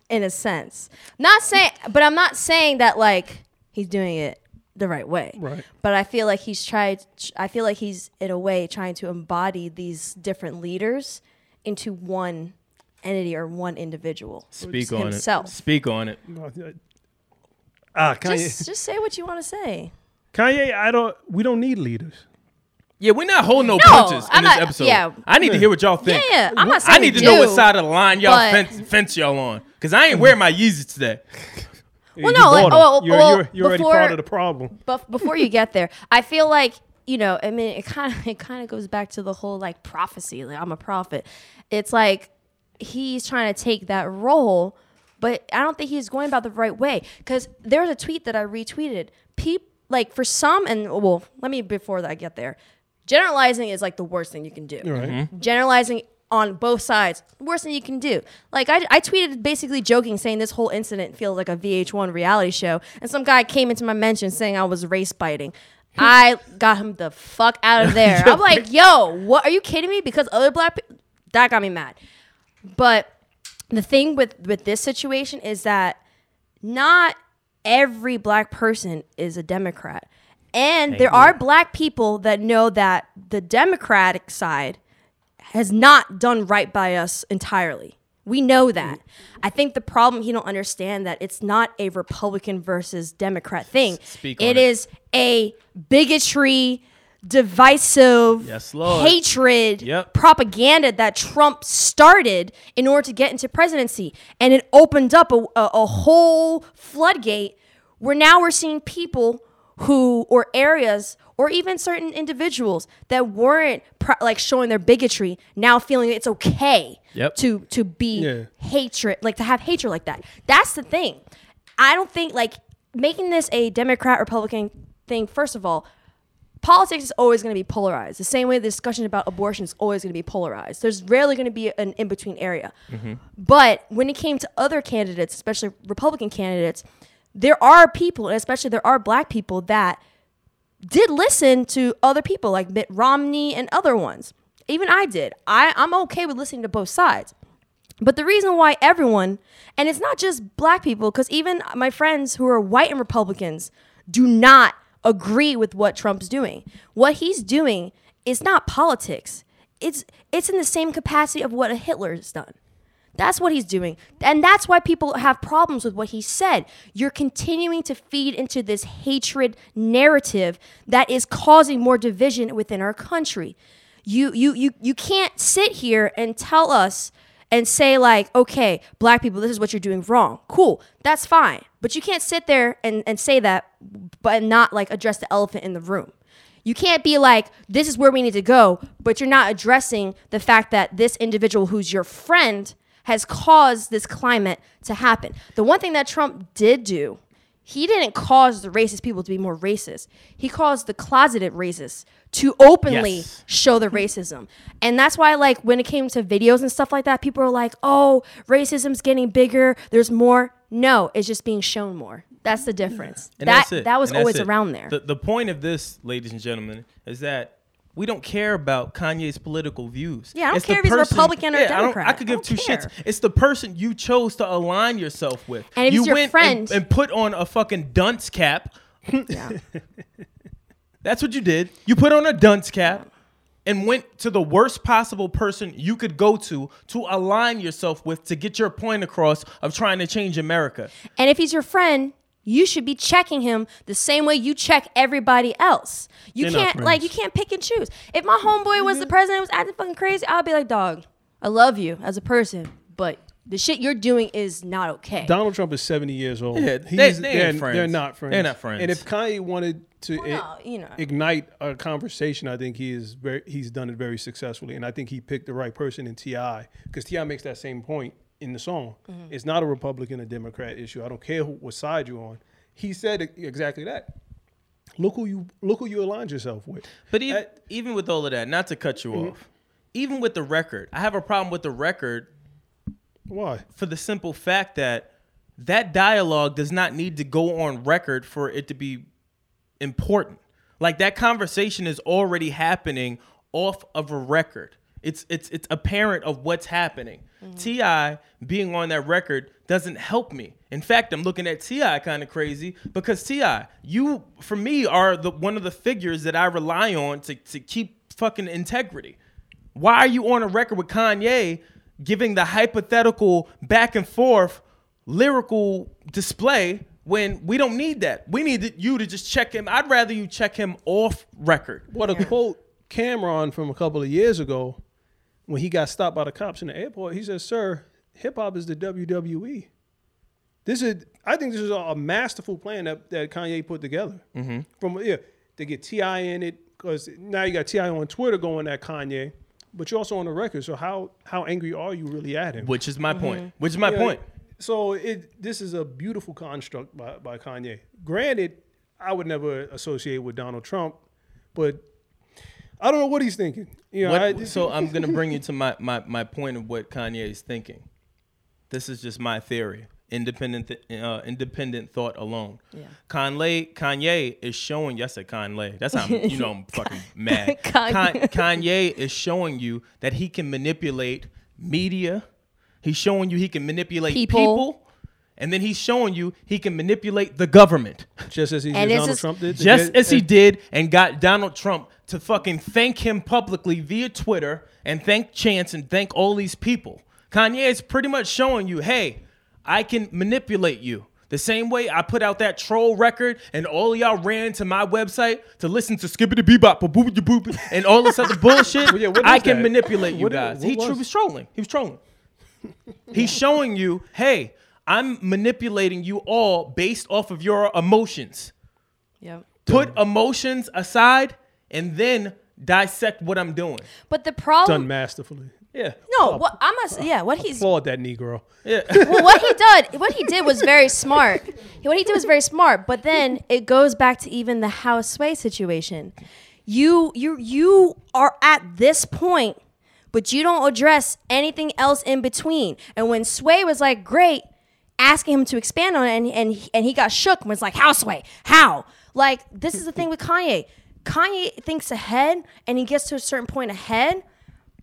in a sense. Not saying, but I'm not saying that like he's doing it the right way. Right. But I feel like he's tried. I feel like he's in a way trying to embody these different leaders into one entity or one individual. Speak on himself. it. Speak on it. Ah, Kanye. Just, just say what you want to say. Kanye, I don't. We don't need leaders. Yeah, we're not holding no, punches in I'm this not- episode. yeah. I need to hear what y'all think. Yeah, yeah. I'm not saying I need we to know what side of the line y'all fence, fence y'all on. Because I ain't wearing my Yeezys today. Well, You no, like, well, you're, well, you're, you're already before- part of the problem. But before you get there, I feel like you know. I mean, it kind of *laughs* it kind of goes back to the whole like prophecy. Like I'm a prophet. It's like he's trying to take that role, but I don't think he's going about the right way. Because there was a tweet that I retweeted. Peep like for some, and well, let me before that I get there. Generalizing is like the worst thing you can do Right. generalizing on both sides worst thing you can do. Like I, I tweeted basically joking saying this whole incident feels like a vh1 reality show and some guy came into my mention saying i was race biting. Hmm. I got him the fuck out of there. *laughs* I'm like yo what are you kidding me? Because other black people that got me mad. But the thing with with this situation is that not every black person is a democrat. And there are black people that know that the democratic side has not done right by us entirely We know that. I think the problem he don't understand that it's not a Republican versus Democrat thing. speak it. is a bigotry, divisive, Yes, hatred, Yep. propaganda that Trump started in order to get into presidency, and it opened up a, a, a whole floodgate where now we're seeing people who or areas or even certain individuals that weren't pro- like showing their bigotry now feeling it's okay Yep. to to be Yeah. hatred like to have hatred like that. That's the thing. I don't think like making this a democrat republican thing first of all politics is always going to be polarized. The same way the discussion about abortion is always going to be polarized. There's rarely going to be an in-between area. Mm-hmm. But when it came to other candidates especially republican candidates there are people and especially there are black people that did listen to other people like Mitt Romney and other ones. Even I did. I, I'm okay with listening to both sides. But the reason why everyone, and it's not just black people, because even my friends who are white and Republicans do not agree with what Trump's doing. What he's doing is not politics. It's it's in the same capacity of what a Hitler's done. That's what he's doing. And that's why people have problems with what he said. You're continuing to feed into this hatred narrative that is causing more division within our country. You you you you can't sit here and tell us and say like, okay, black people, this is what you're doing wrong. Cool. That's fine. But you can't sit there and, and say that but not like address the elephant in the room. You can't be like, this is where we need to go, but you're not addressing the fact that this individual who's your friend has caused this climate to happen. The one thing that Trump did do, he didn't cause the racist people to be more racist. He caused the closeted racists to openly Yes. show the racism. And that's why, like, when it came to videos and stuff like that, people are like, oh, racism's getting bigger. There's more. No, it's just being shown more. That's the difference. And that that was And always around there. The, the point of this, ladies and gentlemen, is that we don't care about Kanye's political views. Yeah, I don't It's care if he's a Republican or Yeah, I don't- Democrat. I, could I give don't two care. shits. It's the person you chose to align yourself with. And if you he's your went and- friend- and, put on a fucking dunce cap. yeah. *laughs* That's what you did. You put on a dunce cap and went to the worst possible person you could go to to align yourself with to get your point across of trying to change America. And if he's your friend, you should be checking him the same way you check everybody else. You They're not can't like you can't pick and choose. If my homeboy was the mm-hmm. president and was acting fucking crazy, I'd be like, dog, I love you as a person, but the shit you're doing is not okay. Donald Trump is 70 years old. Yeah, they- He's- they ain't they're, friends. they're not friends. They're not friends. And if Kanye wanted to Well, no, you know. ignite a conversation, I think he is very he's done it very successfully, and I think he picked the right person in T.I. because T.I. makes that same point in the song. Mm-hmm. It's not a Republican or Democrat issue. I don't care who, what side you're on. He said exactly that. Look who you look who you aligned yourself with. But even, Uh, even with all of that, not to cut you Mm-hmm. off, even with the record, I have a problem with the record Why? for the simple fact that that dialogue does not need to go on record for it to be important. Like that conversation is already happening off of a record. It's it's it's apparent of what's happening. Mm-hmm. T.I. being on that record doesn't help me. In fact, I'm looking at T.I. kind of crazy because T.I., you for me are the one of the figures that I rely on to to keep fucking integrity. Why are you on a record with Kanye giving the hypothetical back and forth lyrical display when we don't need that? We need you to just check him. I'd rather you check him off record. What a quote Cam'ron from a couple of years ago when he got stopped by the cops in the airport. He said, "Sir, hip hop is the WWE." This is, I think, this is a masterful plan that, that Kanye put together. Mm-hmm. From yeah, to get T.I. in it because now you got T.I. on Twitter going at Kanye, but you're also on the record. So how how angry are you really at him? Which is my point. Which is my Yeah, point. So it this is a beautiful construct by, by Kanye. Granted, I would never associate with Donald Trump, but I don't know what he's thinking. You know, What- I, so I'm gonna bring you *laughs* to my, my, my point of what Kanye is thinking. This is just my theory. Independent th- uh, independent thought alone. Yeah. Kanye Kanye is showing. Yes, I said Kanye. That's how I'm, you know I'm *laughs* fucking mad. *laughs* Kanye. Kan- Kanye is showing you that he can manipulate media. He's showing you he can manipulate People. people. And then he's showing you he can manipulate the government. just as he And did Donald just- Trump did. Just as he and- did and got Donald Trump to fucking thank him publicly via Twitter and thank Chance and thank all these people. Kanye is pretty much showing you, hey, I can manipulate you. The same way I put out that troll record and all of y'all ran to my website to listen to Skippity Bebop, ba boop boop, and all this other *laughs* bullshit. Well, yeah, what I is can that? manipulate you What- guys. what he tr- was- was trolling. He was trolling. *laughs* He's showing you, hey, I'm manipulating you all based off of your emotions. Yep. Put emotions aside and then dissect what I'm doing. But the problem, Done masterfully. Yeah. no, what I'm not. Yeah, what he's Applaud that Negro. Yeah. *laughs* well, what he did, what he did was very smart. What he did was very smart. But then it goes back to even the house sway situation. You, you, you are at this point, but you don't address anything else in between. And when Sway was like, "Great," asking him to expand on it, and and and he got shook and was like, "How Sway? How?" Like this is the thing with Kanye. Kanye thinks ahead, and he gets to a certain point ahead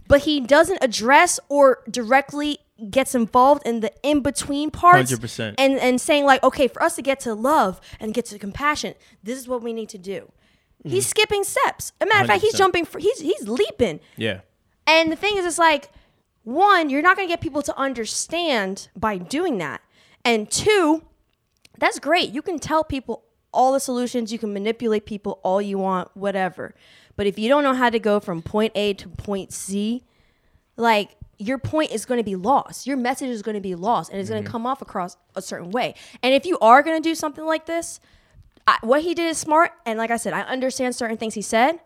but he doesn't address or directly gets involved in the in between parts 100%. and and saying like okay for us to get to love and get to compassion this is what we need to do he's skipping steps a matter of fact he's jumping for he's he's leaping Yeah. and the thing is, it's like, one, you're not going to get people to understand by doing that. And two, that's great. You can tell people all the solutions, you can manipulate people all you want, whatever. But if you don't know how to go from point A to point C, like your point is going to be lost. Your message is going to be lost and it's going to mm-hmm. come off across a certain way. And if you are going to do something like this, I, what he did is smart. And like I said, I understand certain things he said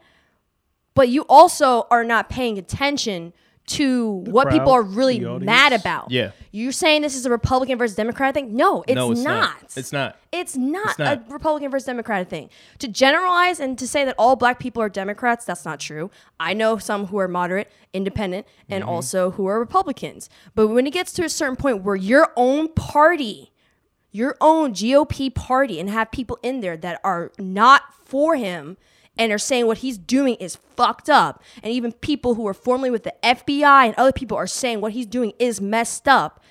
but you also are not paying attention to what people are really mad about. Yeah. You're saying this is a Republican versus Democrat thing? No, it's, no, it's not. not. It's not. It's not, It's not. a Republican versus Democrat thing. To generalize and to say that all black people are Democrats, that's not true. I know some who are moderate, independent, and Mm-hmm. also who are Republicans. But when it gets to a certain point where your own party, your own GOP party, and have people in there that are not for him and are saying what he's doing is fucked up, and even people who are formerly with the FBI and other people are saying what he's doing is messed up,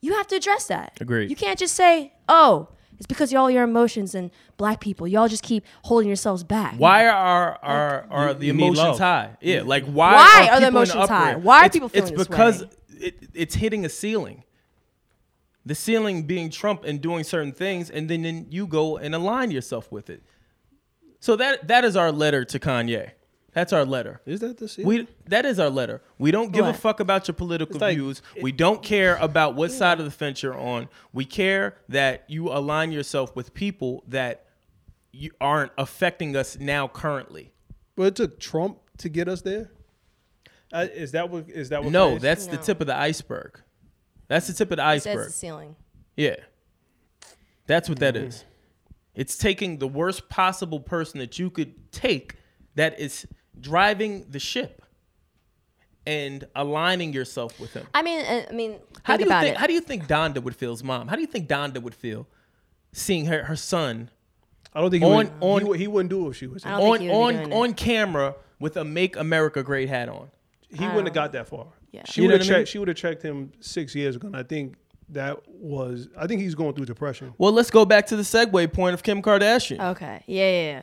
you have to address that. Agreed. You can't just say, "Oh, it's because y'all your emotions and black people. Y'all just keep holding yourselves back." Why are are are the emotions high? Yeah, like why? Why are the people in emotions high? Why are It's- people feeling It's this because way? it, it's hitting a ceiling. The ceiling being Trump and doing certain things, and then, then you go and align yourself with it. So that that is our letter to Kanye. That's our letter. Is that the scene? We that is our letter. We don't give a fuck about your political like- views. We don't care about what side of the fence you're on. We care that you align yourself with people that you aren't affecting us now currently. but it took Trump to get us there. Uh, is that what? Is that what? No, Kanye- that's the tip of the iceberg. That's the tip of the Says iceberg. the ceiling. Yeah. That's what Mm-hmm. that is. It's taking the worst possible person that you could take that is driving the ship and aligning yourself with him. I mean, uh, I mean, How do you about think it. how do you think Donda would feel as mom? How do you think Donda would feel seeing her her son I don't think he, on- would, on- he, would, he wouldn't do it if she was. I on think he would be on on camera with a make America great hat on? He wouldn't have got that far. Yeah. She You know would have what I mean? checked. She would have checked him six years ago. And I think that was. I think he's going through depression. Well, let's go back to the segue point of Kim Kardashian. Okay. Yeah, yeah, yeah.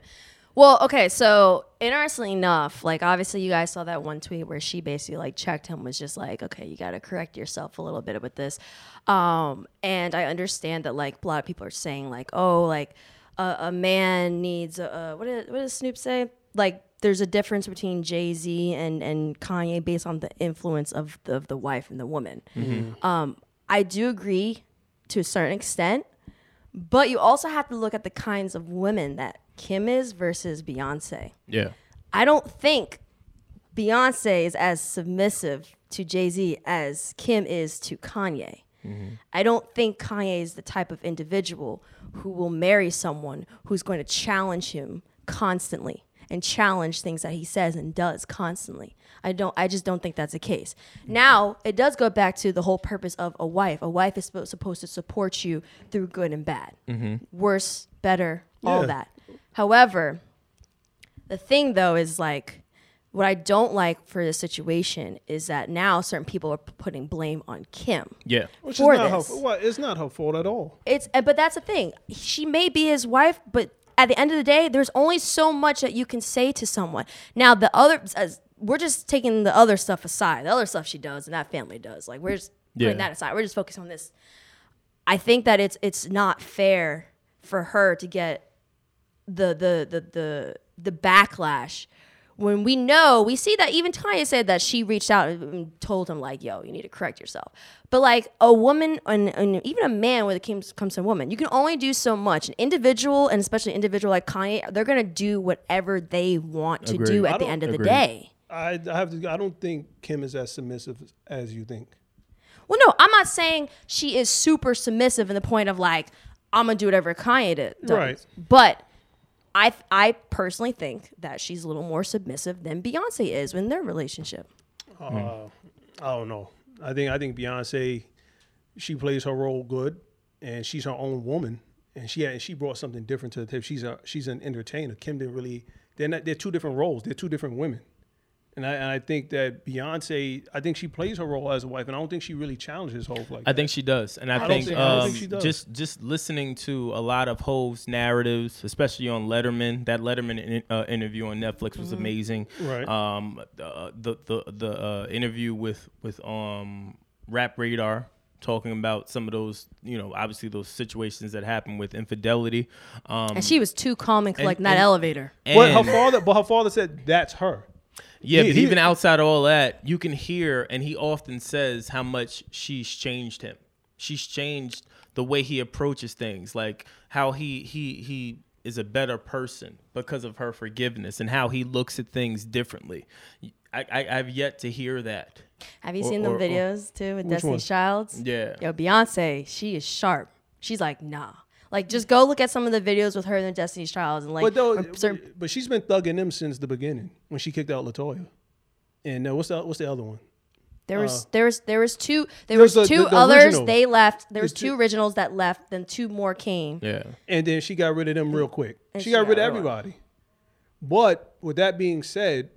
Well, okay, so interestingly enough, like obviously you guys saw that one tweet where she basically like checked him was just like, okay, you got to correct yourself a little bit with this. Um, and I understand that like a lot of people are saying like, oh, like a, a man needs a, a what did what does Snoop say? Like there's a difference between Jay Z and and Kanye based on the influence of the, of the wife and the woman. Um, I do agree to a certain extent. But you also have to look at the kinds of women that Kim is versus Beyonce. Yeah. I don't think Beyonce is as submissive to Jay Z as Kim is to Kanye. Mm-hmm. I don't think Kanye is the type of individual who will marry someone who's going to challenge him constantly and challenge things that he says and does constantly. I don't I just don't think that's the case. Now, it does go back to the whole purpose of a wife. A wife is spo- supposed to support you through good and bad. Worse, better, all that. However, the thing though is like what I don't like for this situation is that now certain people are p- putting blame on Kim. Yeah. Which For is not this. her. What? It's not her fault at all. It's uh, but that's the thing. She may be his wife, but at the end of the day, there's only so much that you can say to someone. Now the other as we're just taking the other stuff aside, the other stuff she does and that family does. Like we're just putting that aside. We're just focusing on this. I think that it's it's not fair for her to get the the the the the backlash when we know we see that even Tanya said that she reached out and told him like, "Yo, you need to correct yourself." But like a woman and, and even a man, when it comes comes to a woman, you can only do so much. An individual and especially an individual like Kanye, they're gonna do whatever they want to Agreed. do I at the end of the day. I, I have to. I don't think Kim is as submissive as you think. Well, no, I'm not saying she is super submissive in the point of like I'm gonna do whatever Kanye did, does. Right. But I I personally think that she's a little more submissive than Beyonce is in their relationship. Uh, I don't know. I think I think Beyonce, she plays her role good, and she's her own woman, and she had, she brought something different to the table. She's a she's an entertainer. Kim didn't really. They're not. They're two different roles. They're two different women. And I, and I think that Beyonce, I think she plays her role as a wife, and I don't think she really challenges Hov like I that. think she does, and I, don't think, think- I don't um, think she does. just just listening to a lot of Hove's narratives, especially on Letterman. That Letterman in, uh, interview on Netflix was amazing. Right. Um, the the the, the uh, interview with with um Rap Radar talking about some of those, you know, obviously those situations that happen with infidelity. Um, And she was too calm and collecting that and- elevator. But her and- father, but her father said that's her. Yeah, He- but he- even outside of all that, you can hear, and he often says how much she's changed him. She's changed the way he approaches things, like how he he he is a better person because of her forgiveness, and how he looks at things differently. I, I I've yet to hear that. Have you Or- seen the them or- videos too with Which Destiny's one? Childs? Yeah. Yo, Beyonce, she is sharp. She's like, nah. Like, just go look at some of the videos with her and Destiny's Childs, and like, But though, certain- but she's been thugging them since the beginning when she kicked out LeToya. And uh, what's the what's the other one? there was there was there was two there was the- two the- the others original. they left. There was two- two originals that left, then two more came. Yeah. And then she got rid of them real quick. She she got got rid of rid of everybody. But with that being said,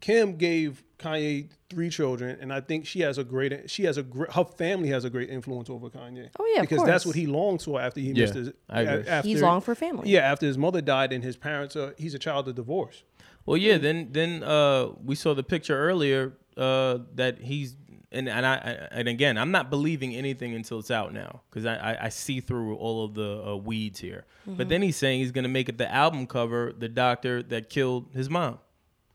Kim gave Kanye three children, and I think she has a great she has a gr- her family has a great influence over Kanye. Oh, yeah, of because that's what he longs for after he Yeah, missed his. I agree. After, He's longed for family. Yeah, after his mother died and his parents are he's a child of divorce. Well, yeah. Then then uh, we saw the picture earlier uh, that he's and and I I- and again I'm not believing anything until it's out now because I, I I see through all of the uh, weeds here. But then he's saying he's gonna make it the album cover the doctor that killed his mom.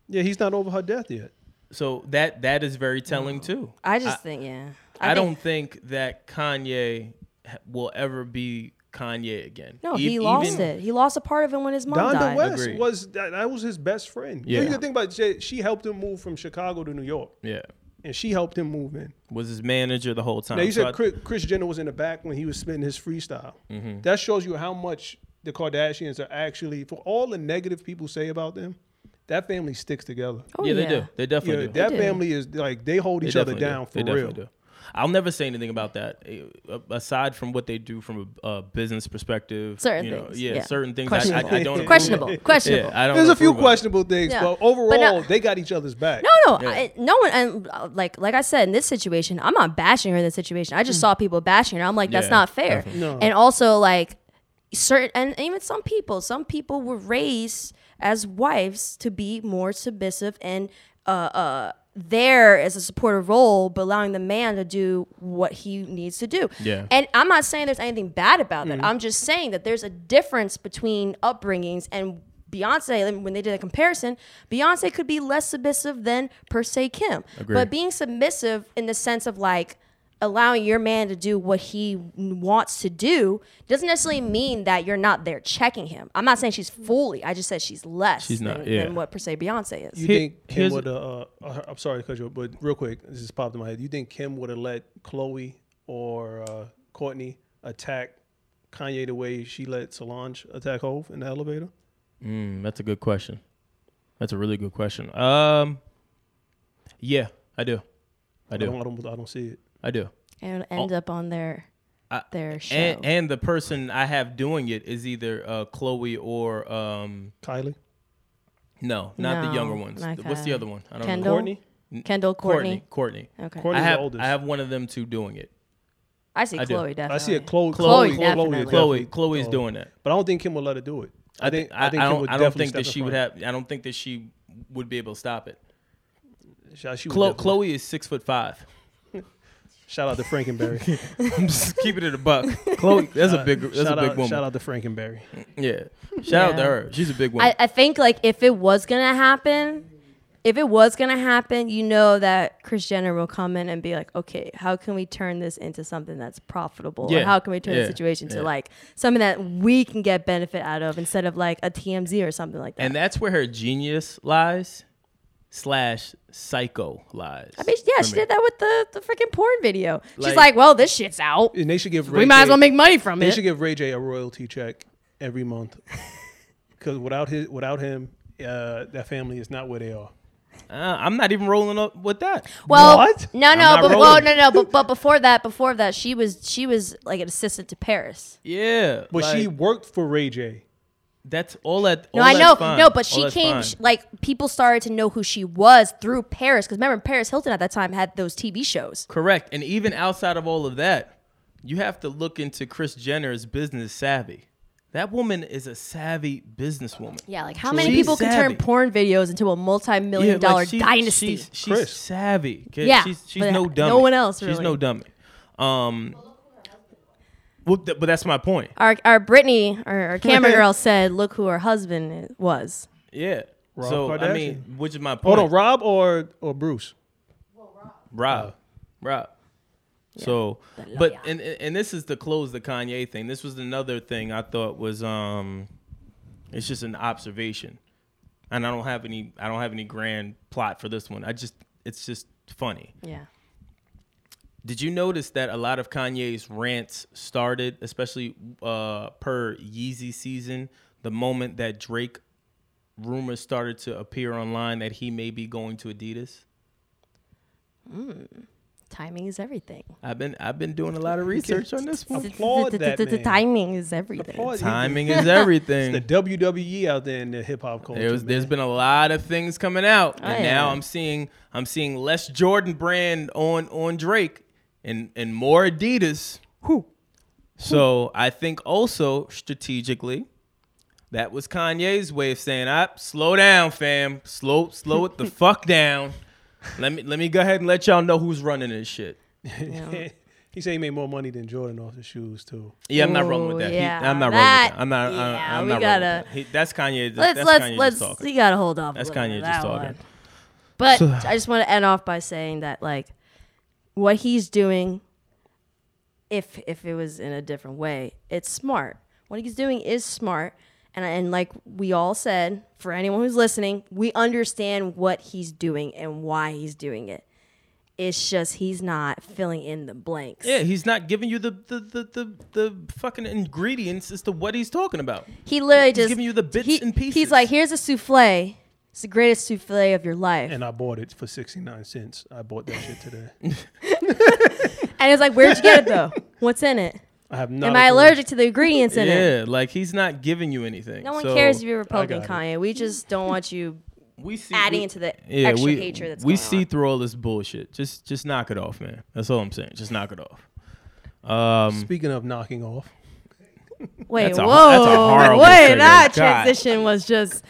Yeah, he's not over her death yet. So that that is very telling too. I just think, yeah. I, think- don't think that Kanye will ever be Kanye again. No, E- he lost even- it. He lost a part of him when his mom Donda died. West Agreed. was that, that was his best friend. Yeah. You can think about it, she, she helped him move from Chicago to New York, Yeah, and she helped him move in. was his manager the whole time. Now you So said I- Kris, Kris Jenner was in the back when he was spitting his freestyle. Mm-hmm. That shows you how much the Kardashians are actually, for all the negative people say about them, that family sticks together. Oh, yeah, they yeah. do. They Yeah, definitely do. that do. family is like they hold They each other definitely do. down They for real. definitely do. I'll never say anything about that. eh, Aside from what they do from a uh, business perspective, Certain you know, things, yeah, yeah. certain things. I, I, I Questionable. don't Questionable. of. Questionable. Yeah, I don't There's a few approve of. questionable things, Yeah. but But overall, no- they got each other's back. No, no, Yeah. I, no one. And uh, like, like I said, in this situation, I'm not bashing her in this situation. I just saw people bashing her. I'm like, that's Yeah, not fair. No. And also, like, certain, and even some people, some people were raised as wives to be more submissive and uh, uh, there as a supportive role, but allowing the man to do what he needs to do. Yeah. And I'm not saying there's anything bad about that. I'm just saying that there's a difference between upbringings and Beyonce, when they did a comparison, Beyonce could be less submissive than per se Kim. Agreed. But being submissive in the sense of like allowing your man to do what he wants to do doesn't necessarily mean that you're not there checking him. I'm not saying she's fully. I just said she's less She's not, than, yeah. than what per se Beyonce is. You Here- think Kim would have? Uh, uh, I'm sorry to cut you, off, but real quick, this just popped in my head. You think Kim would have let Khloé or uh, Kourtney attack Kanye the way she let Solange attack Hove in the elevator? Mm, that's a good question. That's a really good question. Um, yeah, I do. I I don't. I don't, I don't see it. I do. and end up on their I- their show. And and the person I have doing it is either uh, Khloé or um, Kylie, no, not the younger ones. not What's the other one? I don't Kendall? know. Kourtney. Kendall, Kourtney. Kourtney. Kourtney. Okay. Kourtney's I have the oldest. I have one of them two doing it. I see I do. Khloé definitely. I see it. Khloé. Khloé Khloé. definitely. Khloé. definitely- Khloé's oh. doing that. But I don't think Kim would let her do it. I think I, I, Kim don't would I don't think that she in would have I don't think that she would be able to stop it. Shout, she would Khloé, Khloé is six foot five. Shout out to Frankenberry. *laughs* I'm just *laughs* keeping it a buck. Khloé, that's a big, that's shout a big out, woman. Shout out to Frankenberry. Yeah, shout out to her. She's a big woman. I, I think like if it was gonna happen, if it was gonna happen, you know that Kris Jenner will come in and be like, okay, how can we turn this into something that's profitable? Or Yeah. how can we turn Yeah. the situation Yeah. to like something that we can get benefit out of instead of like a TMZ or something like that? and that's where her genius lies, slash psycho lies. I mean, yeah, she me. did that with the, the freaking porn video. She's Like- like, well, this shit's out. And they should give Ray We might J, as well make money from They it. They should give Ray J a royalty check every month. *laughs* Because without his, without him, uh, that family is not where they are. Uh, I'm not even rolling up with that. Well, What? no, no, but well, no, no, but but before that, before that, she was she was like an assistant to Paris. Yeah, But she worked for Ray J. That's all that. No, I know, fine. no, but All she that's came fine. sh- like people started to know who she was through Paris because remember Paris Hilton at that time had those TV shows. Correct. And even outside of all of that, you have to look into Kris Jenner's business savvy. That woman is a savvy businesswoman. Yeah, like how many She's people can turn porn videos into a multi-million like, dollar she- dynasty? She's, she's Kris. savvy. 'kay? Yeah, she's, she's but no no one else, Really. She's no dummy. Um, well, th- but that's my point. our our Brittany, our, our *laughs* camera girl said, "Look who her husband was." Yeah. Rob so I Kardashian. mean, which is my point. Hold on, Rob or or Bruce? Rob. Rob. So, but and and this is to close the Kanye thing. This was another thing I thought was um, it's just an observation, and I don't have any I don't have any grand plot for this one. I just it's just funny. Yeah. Did you notice that a lot of Kanye's rants started, especially uh, per Yeezy season, the moment that Drake rumors started to appear online that he may be going to Adidas? Timing is everything. I've been I've been doing a lot of research on this one. *laughs* Applaud that The man. timing is everything. Applaud- Timing *laughs* is everything. The WWE out there in the hip hop culture. There's, there's man. been a lot of things coming out, and Oh, yeah. now I'm seeing I'm seeing less Jordan brand on on Drake, and and more Adidas. So I think also strategically, that was Kanye's way of saying, "Up, slow down, fam, slow slow it the *laughs* fuck down. Let me let me go ahead and let y'all know who's running this shit." *laughs* he said he made more money than Jordan off the shoes too. Yeah, I'm not rolling with Ooh, that. He- yeah, I'm not that- rolling with that. I'm not. yeah, I, I'm we not rolling gotta- with that. He, that's Kanye. Let's that's let's Kanye let's. just talking. We gotta hold off. a That's little bit Kanye of just that talking. one. But I just want to end off by saying that like what he's doing, if if it was in a different way, it's smart. What he's doing is smart, and and like we all said, for anyone who's listening, we understand what he's doing and why he's doing it. It's just he's not filling in the blanks. Yeah, he's not giving you the the, the, the, the fucking ingredients as to what he's talking about. He literally just giving you the bits he- and pieces. He's like, here's a souffle. It's the greatest souffle of your life. And I bought it for 69 cents. I bought that shit today. *laughs* And it's like, where'd you get it though? What's in it? I have not. Am I allergic to the ingredients in it? Yeah, like he's not giving you anything. No one So, cares if you're Republican, got it. Kanye. We just don't want you *laughs* we see, adding we- into the yeah, extra we, hatred that's we going see on. through all this bullshit. Just just knock it off, man. That's all I'm saying. Just knock it off. Um, Speaking of knocking off, Wait, That's a- whoa, that's a horrible wait, segue. that God. transition was just.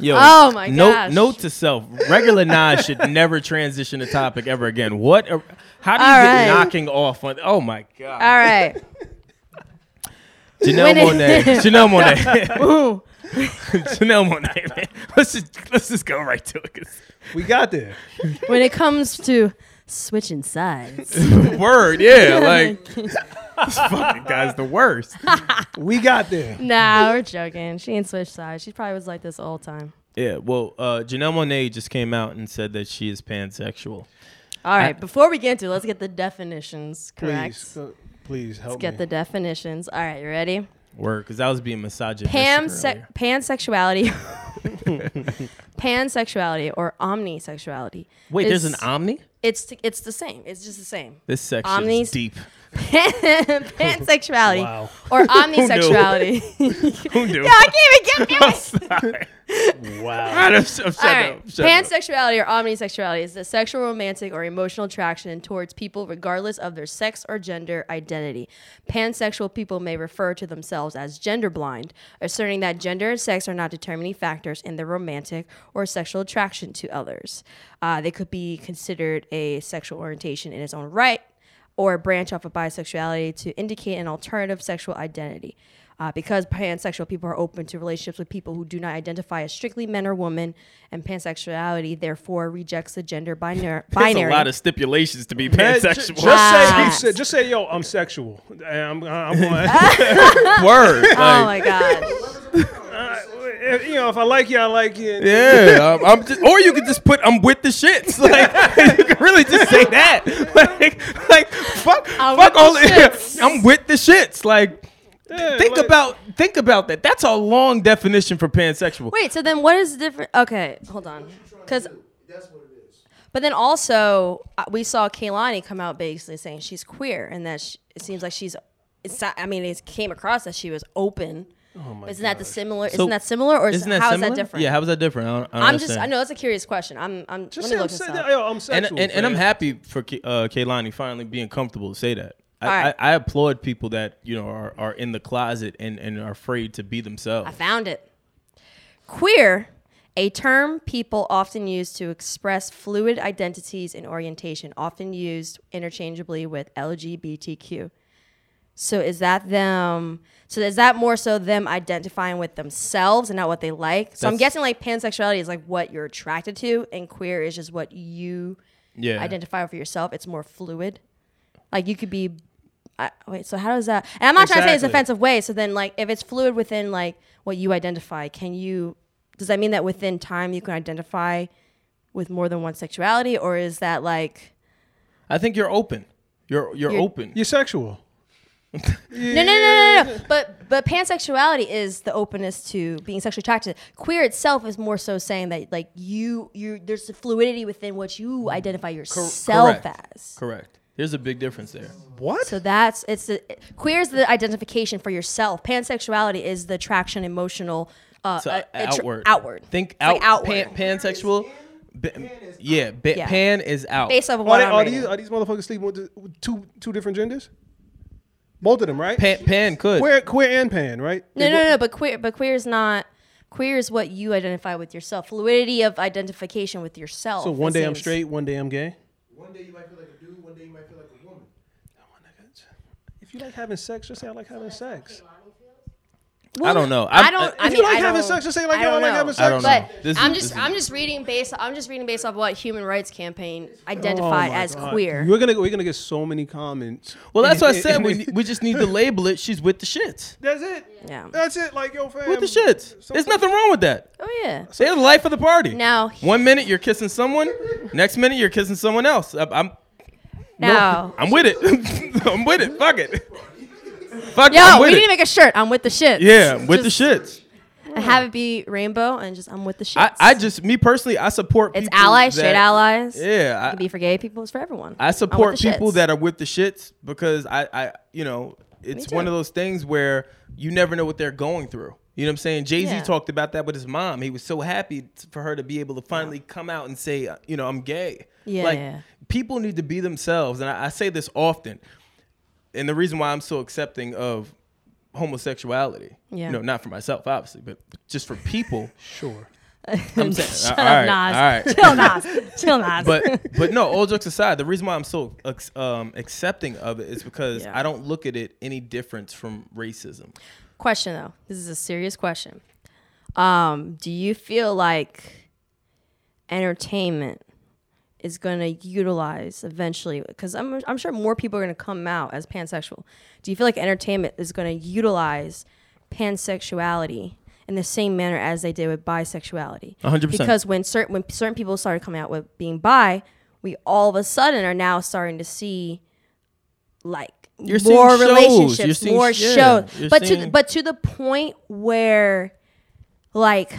Yo, Oh my note, gosh. Note to self: regular Naz should *laughs* never transition a topic ever again. What? a- how do you All get right. knocking off on? Oh my god! All right. *laughs* Janelle When it- Monae. *laughs* Janelle Monae. Ooh. Janelle Monae. Man. Let's just let's just go right to it. 'cause- we got there. when it comes to switching sides, Word, yeah. Like this fucking guy's the worst. *laughs* We got there. nah, we're joking. She ain't switched sides. She probably was like this all the time. Yeah. Well, uh, Janelle Monae just came out and said that she is pansexual. All right, before we get into it, let's get the definitions correct. Please, uh, please help Let's get me. the definitions. All right, you ready? Word, because I was being misogynistic. Pam earlier. pansexuality, *laughs* *laughs* pansexuality or omnisexuality. Wait, there's an omni. It's t- it's the same. It's just the same. This section Omnis- is deep. *laughs* pansexuality Wow. or omnisexuality. *laughs* Who knew? yeah, *laughs* I can't even get it. Wow. I'm, I'm shut All right. up. Shut up. Pansexuality or omnisexuality is the sexual, romantic, or emotional attraction towards people regardless of their sex or gender identity. Pansexual people may refer to themselves as gender blind, asserting that gender and sex are not determining factors in their romantic or sexual attraction to others. Uh, they could be considered a sexual orientation in its own right or a branch off of bisexuality to indicate an alternative sexual identity. Uh, because pansexual people are open to relationships with people who do not identify as strictly men or women, and pansexuality therefore rejects the gender *laughs* binary. There's a lot of stipulations to be Man, ju- pansexual. Just, say, say, just say, yo, I'm sexual. And I'm, I'm *laughs* going. *laughs* Word. oh my god! If- you know, if I like you, I like you. Yeah, I'm, I'm just, or you could just put "I'm with the shits." *laughs* Like you could really just say that. *laughs* Like, like fuck, I'm fuck with the all. *laughs* shits. I'm with the shits. Like, Yeah, think like- about think about that. That's a long definition for pansexual. Wait, so then what is the different? Okay, hold on, because. But then also, uh, we saw Kehlani come out basically saying she's queer and that she, it seems like she's. It's not, I mean, it came across that she was open. Isn't that the similar? So- isn't that similar, or is, Isn't that how is similar? that different? Yeah, how is that different? I don't, I don't I'm just. I know it's a curious question. I'm. I'm. Just let say me I'm, look this up. yo, I'm and, sexual. and, and I'm happy for Ke- uh, Kehlani finally being comfortable to say that. I, All right. I, I applaud people that you know are, are in the closet and, and are afraid to be themselves. I found it. Queer, a term people often use to express fluid identities and orientation, often used interchangeably with LGBTQ. So is that them? So is that more so them identifying with themselves and not what they like? So I'm guessing like pansexuality is like what you're attracted to, and queer is just what you yeah, identify for yourself. It's more fluid. Like you could be. I, wait, so how does that? And I'm not trying to say it's offensive way. So then, like, if it's fluid within like what you identify, can you? Does that mean that within time you can identify with more than one sexuality, or is that like? I think you're open. You're you're, You're- open. You're sexual. *laughs* No, no, no, no, no. But but pansexuality is the openness to being sexually attracted. Queer itself is more so saying that like you you there's a fluidity within what you identify yourself correct. as. Correct. There's a big difference there. What? So that's it's the queer is the identification for yourself. Pansexuality is the attraction, emotional, uh, So, uh, attra- outward. outward. Think It's like out. outward. Pan, pansexual. Ba- yeah, ba- Yeah. Pan is out. based off of Are, what they, are these are these motherfuckers sleeping with, the, with two two different genders? Both of them, right? Pan, pan could. Queer, queer and pan, right? no, no, no, but queer, but queer is not. Queer is what you identify with yourself. Fluidity of identification with yourself. So one it day I'm straight, one day I'm gay. One day you might feel like a dude, one day you might feel like a woman. If you like having sex, just say I like having sex. I don't know. I I'm- don't. uh, I if mean, you like I having sex, just say like, I yo, I don't like know. having sex. I don't know. But This I'm is- just I'm just reading based I'm just reading based off what Human Rights Campaign Oh identified my as God. queer. We're gonna we're gonna get so many comments. well, that's what I said. We, *laughs* we just need to label it. She's with the shits. That's it. Yeah. That's it. Like yo, fam. With the shits. There's nothing wrong with that. Oh yeah. They're the life of the party. Now One minute you're kissing someone, next minute you're kissing someone else. I- I'm now. I'm with it. *laughs* I'm with it. Fuck it. Fuck it. Yo, we need to make a shirt. I'm with the shit. Yeah, with the Just- shits. And have it be rainbow and just I'm with the shit. I, I just me personally I support it's people allies, that- straight allies. Yeah, It I, can be for gay people. It's for everyone. I support people shits. that are with the shits because I, I you know, it's one of those things where you never know what they're going through. You know what I'm saying? Jay Z Yeah. talked about that with his mom. He was so happy for her to be able to finally come out and say, uh, you know, I'm gay. Yeah, Like yeah. people need to be themselves, and I, I say this often. And the reason why I'm so accepting of homosexuality, Yeah. you know, not for myself obviously, but just for people. *laughs* Sure. I'm saying, *laughs* Shut all up, right, Naz. all right. *laughs* Chill, Naz. Chill, Naz. but but no, all jokes aside, the reason why I'm so um, accepting of it is because Yeah. I don't look at it any difference from racism. question though. This is a serious question. Um, do you feel like entertainment is going to utilize eventually because I'm, I'm sure more people are going to come out as pansexual. Do you feel like entertainment is going to utilize pansexuality in the same manner as they did with bisexuality? 100%. because when certain when certain people started coming out with being bi we all of a sudden are now starting to see like You're more relationships seeing- more yeah, shows. you're but to but to the point where like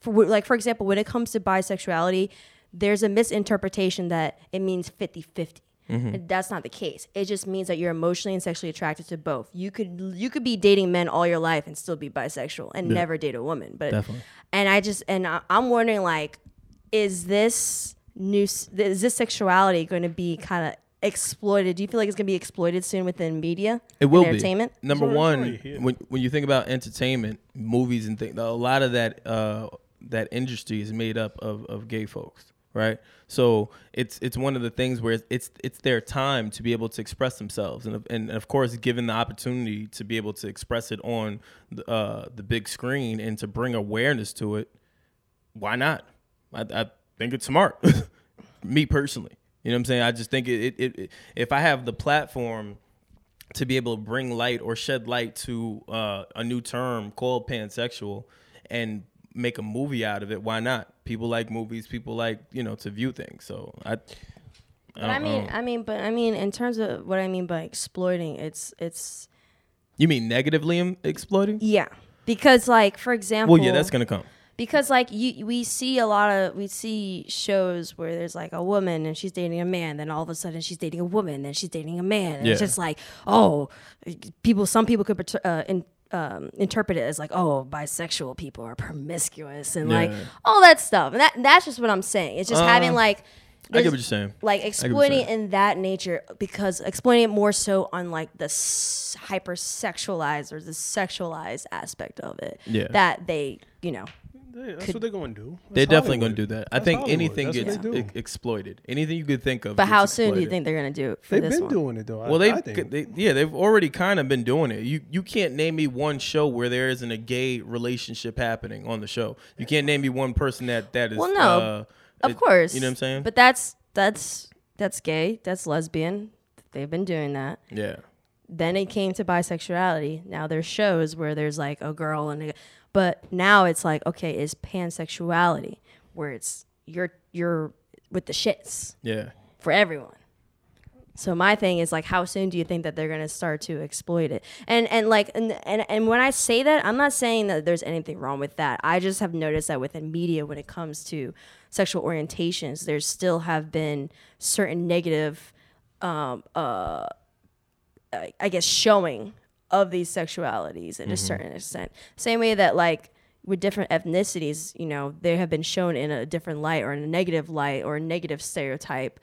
for like for example when it comes to bisexuality there's a misinterpretation that it means 50-50 Mm-hmm. That's not the case it just means that you're emotionally and sexually attracted to both you could you could be dating men all your life and still be bisexual and never date a woman but Definitely. and i just and I, i'm wondering like is this new is this sexuality going to be kind of exploited do you feel like it's going to be exploited soon within media It will and entertainment be. Number It's one, here. when when you think about entertainment, movies and things, a lot of that uh, that industry is made up of of gay folks, right? So it's it's one of the things where it's it's their time to be able to express themselves, and and of course, given the opportunity to be able to express it on the, uh, the big screen and to bring awareness to it, why not? I, I think it's smart. *laughs* Me personally, you know what I'm saying. I just think it, it, it if I have the platform to be able to bring light or shed light to uh, a new term called pansexual and make a movie out of it, why not? People like movies. People like you know to view things. So I. But I mean, I mean, but I mean, in terms of what I mean by exploiting, it's it's you mean negatively exploiting? yeah, because like for example, Well, yeah, that's gonna come. because like you we see a lot of we see shows where there's like a woman and she's dating a man then all of a sudden she's dating a woman and she's dating a man and it's just like oh people some people could uh, in, um, interpret it as like oh bisexual people are promiscuous and like all that stuff and that that's just what i'm saying it's just having Uh, like I get what you're saying. like exploiting saying. in that nature because exploiting it more so on like the s- hyper sexualized or the sexualized aspect of it Yeah. that they you know Yeah, that's Could- what they're going to do. They're That's definitely going to do that. I think Hollywood. anything That's gets they e- exploited. Anything you could think of. But gets how soon do you think they're gonna do it for They've this been one? doing it though. Well, I, they've think. they, yeah, they've already kind of been doing it. You you can't name me one show where there isn't a gay relationship happening on the show. You can't name me one person that that is. Well, no, uh, of it- course. You know what I'm saying? But that's that's that's gay. That's lesbian. They've been doing that. yeah, Then it came to bisexuality. Now there's shows where there's like a girl and a, but now it's like okay, is pansexuality where it's you're you're with the shits yeah. for everyone. So my thing is like, how soon do you think that they're gonna start to exploit it? And and like and and, and when I say that, I'm not saying that there's anything wrong with that. I just have noticed that within media, when it comes to sexual orientations, there still have been certain negative, um, uh, I- I guess, showing of these sexualities at a mm-hmm. certain extent. Same way that like with different ethnicities, you know, they have been shown in a different light or in a negative light or a negative stereotype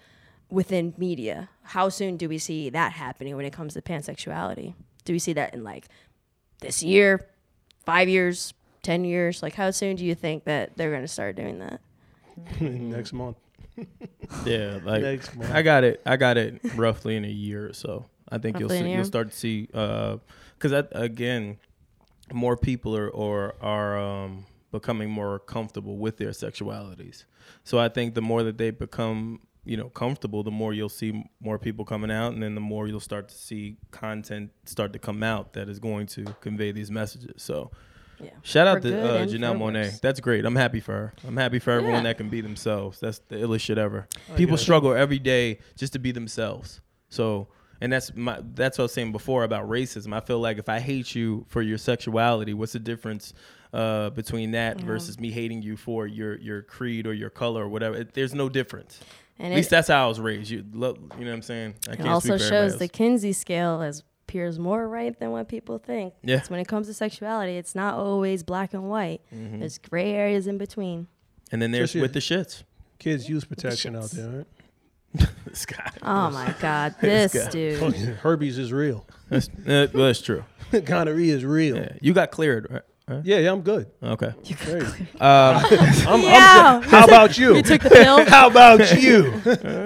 within media. How soon do we see that happening when it comes to pansexuality? Do we see that in like this year, five years, ten years? Like how soon do you think that they're gonna start doing that? *laughs* next month. Yeah, like Next month. I got it. I got it roughly in a year or so. I think you'll see, you'll start to see because that again, more people are or are um, becoming more comfortable with their sexualities. So I think the more that they become you know comfortable, the more you'll see more people coming out, and then the more you'll start to see content start to come out that is going to convey these messages. So. Yeah. Shout out For to uh, Janelle Monae. That's great. I'm happy for her. I'm happy for everyone Yeah. that can be themselves. That's the illest shit ever. People struggle every day just to be themselves. So, and that's my that's what I was saying before about racism. I feel like if I hate you for your sexuality, what's the difference uh, between that versus me hating you for your your creed or your color or whatever? It, there's no difference. And At least that's how I was raised. You, lo- you know what I'm saying? I it can't also speak shows the. Kinsey scale as appears more right than what people think. Yeah. It's when it comes to sexuality, it's not always black and white. Mm-hmm. There's gray areas in between. And then there's Just with the shits. Kids use protection out there. Right? This guy. Oh my God, this guy. dude. Herpes is real. That's, uh, well, that's true. *laughs* Gonorrhea is real. Yeah. Yeah, You got cleared, right? Right? yeah, I'm good. Okay. Great. *laughs* Um, *laughs* I'm, I'm Yeah. good. How about you? You took the pill. How about you?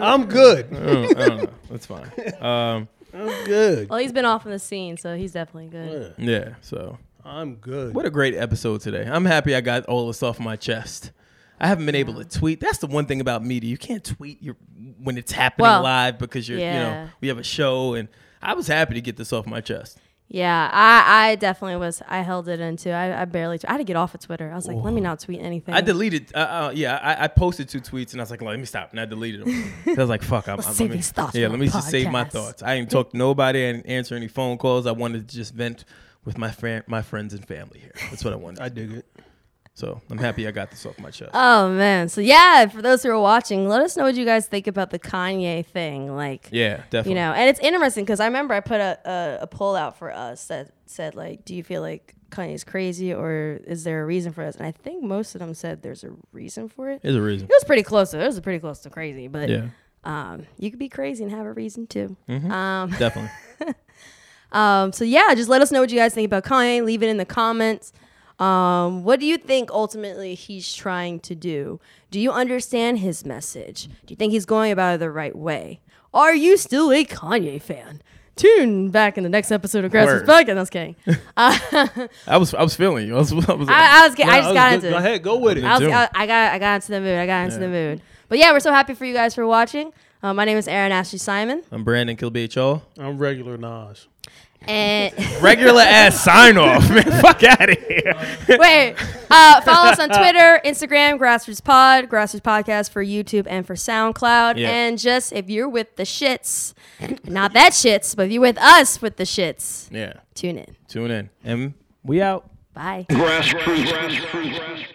I'm good. I don't, I don't know. That's fine. Um, I'm good. Well, he's been off in the scene, so he's definitely good. yeah. So, I'm good. what a great episode today. I'm happy I got all this off my chest. I haven't been able to tweet. That's the one thing about media. You can't tweet your when it's happening Well, live because you're, you know, we have a show, and I was happy to get this off my chest. Yeah, I, I definitely was. I held it into. I, I barely. I had to get off of Twitter. I was like, let me not tweet anything. I deleted. Uh, uh, yeah, I, I posted two tweets, and I was like, let me stop, and I deleted them. *laughs* I was like, fuck, I'm, Let's I'm- save let me, these thoughts Yeah, let the me just save my thoughts. I didn't talk to nobody. I didn't answer any phone calls. I wanted to just vent with my friend, my friends and family here. That's what I wanted. I dig it. So I'm happy I got this off my chest. Oh man. So yeah, for those who are watching, let us know what you guys think about the Kanye thing. Like, yeah, definitely. you know, and it's interesting because I remember I put a, a a poll out for us that said like, do you feel like Kanye's crazy or is there a reason for this? And I think most of them said there's a reason for it. There's a reason. It was pretty close. To, it was pretty close to crazy, but Yeah, um, you could be crazy and have a reason too. Mm-hmm. Um, definitely. *laughs* Um, so yeah, just let us know what you guys think about Kanye. Leave it in the comments. Um, what do you think ultimately he's trying to do? Do you understand his message? Do you think he's going about it the right way? Are you still a Kanye fan? Tune back in the next episode of Grass Routes Word. Podcast. I was kidding. *laughs* I was I was feeling you. I was, I was I, I was. Getting, I just Go- got go, into. go ahead, go with it. I, was. I, I got. I got into the mood. I got into the mood. But yeah, we're so happy for you guys for watching. Uh, my name is Erin Ashley Simon, I'm Brandon Killabh I'm regular Naz. And *laughs* Regular ass sign off, man. *laughs* Fuck out of here. Wait, uh, follow us on Twitter, Instagram, Grass Routes Pod, Grass Routes Podcast for YouTube and for SoundCloud. Yeah. And just if you're with the shits, not that shits, but if you're with us with the shits, Yeah. tune in. Tune in. And we out. Bye. Grass Routes. Grassroots.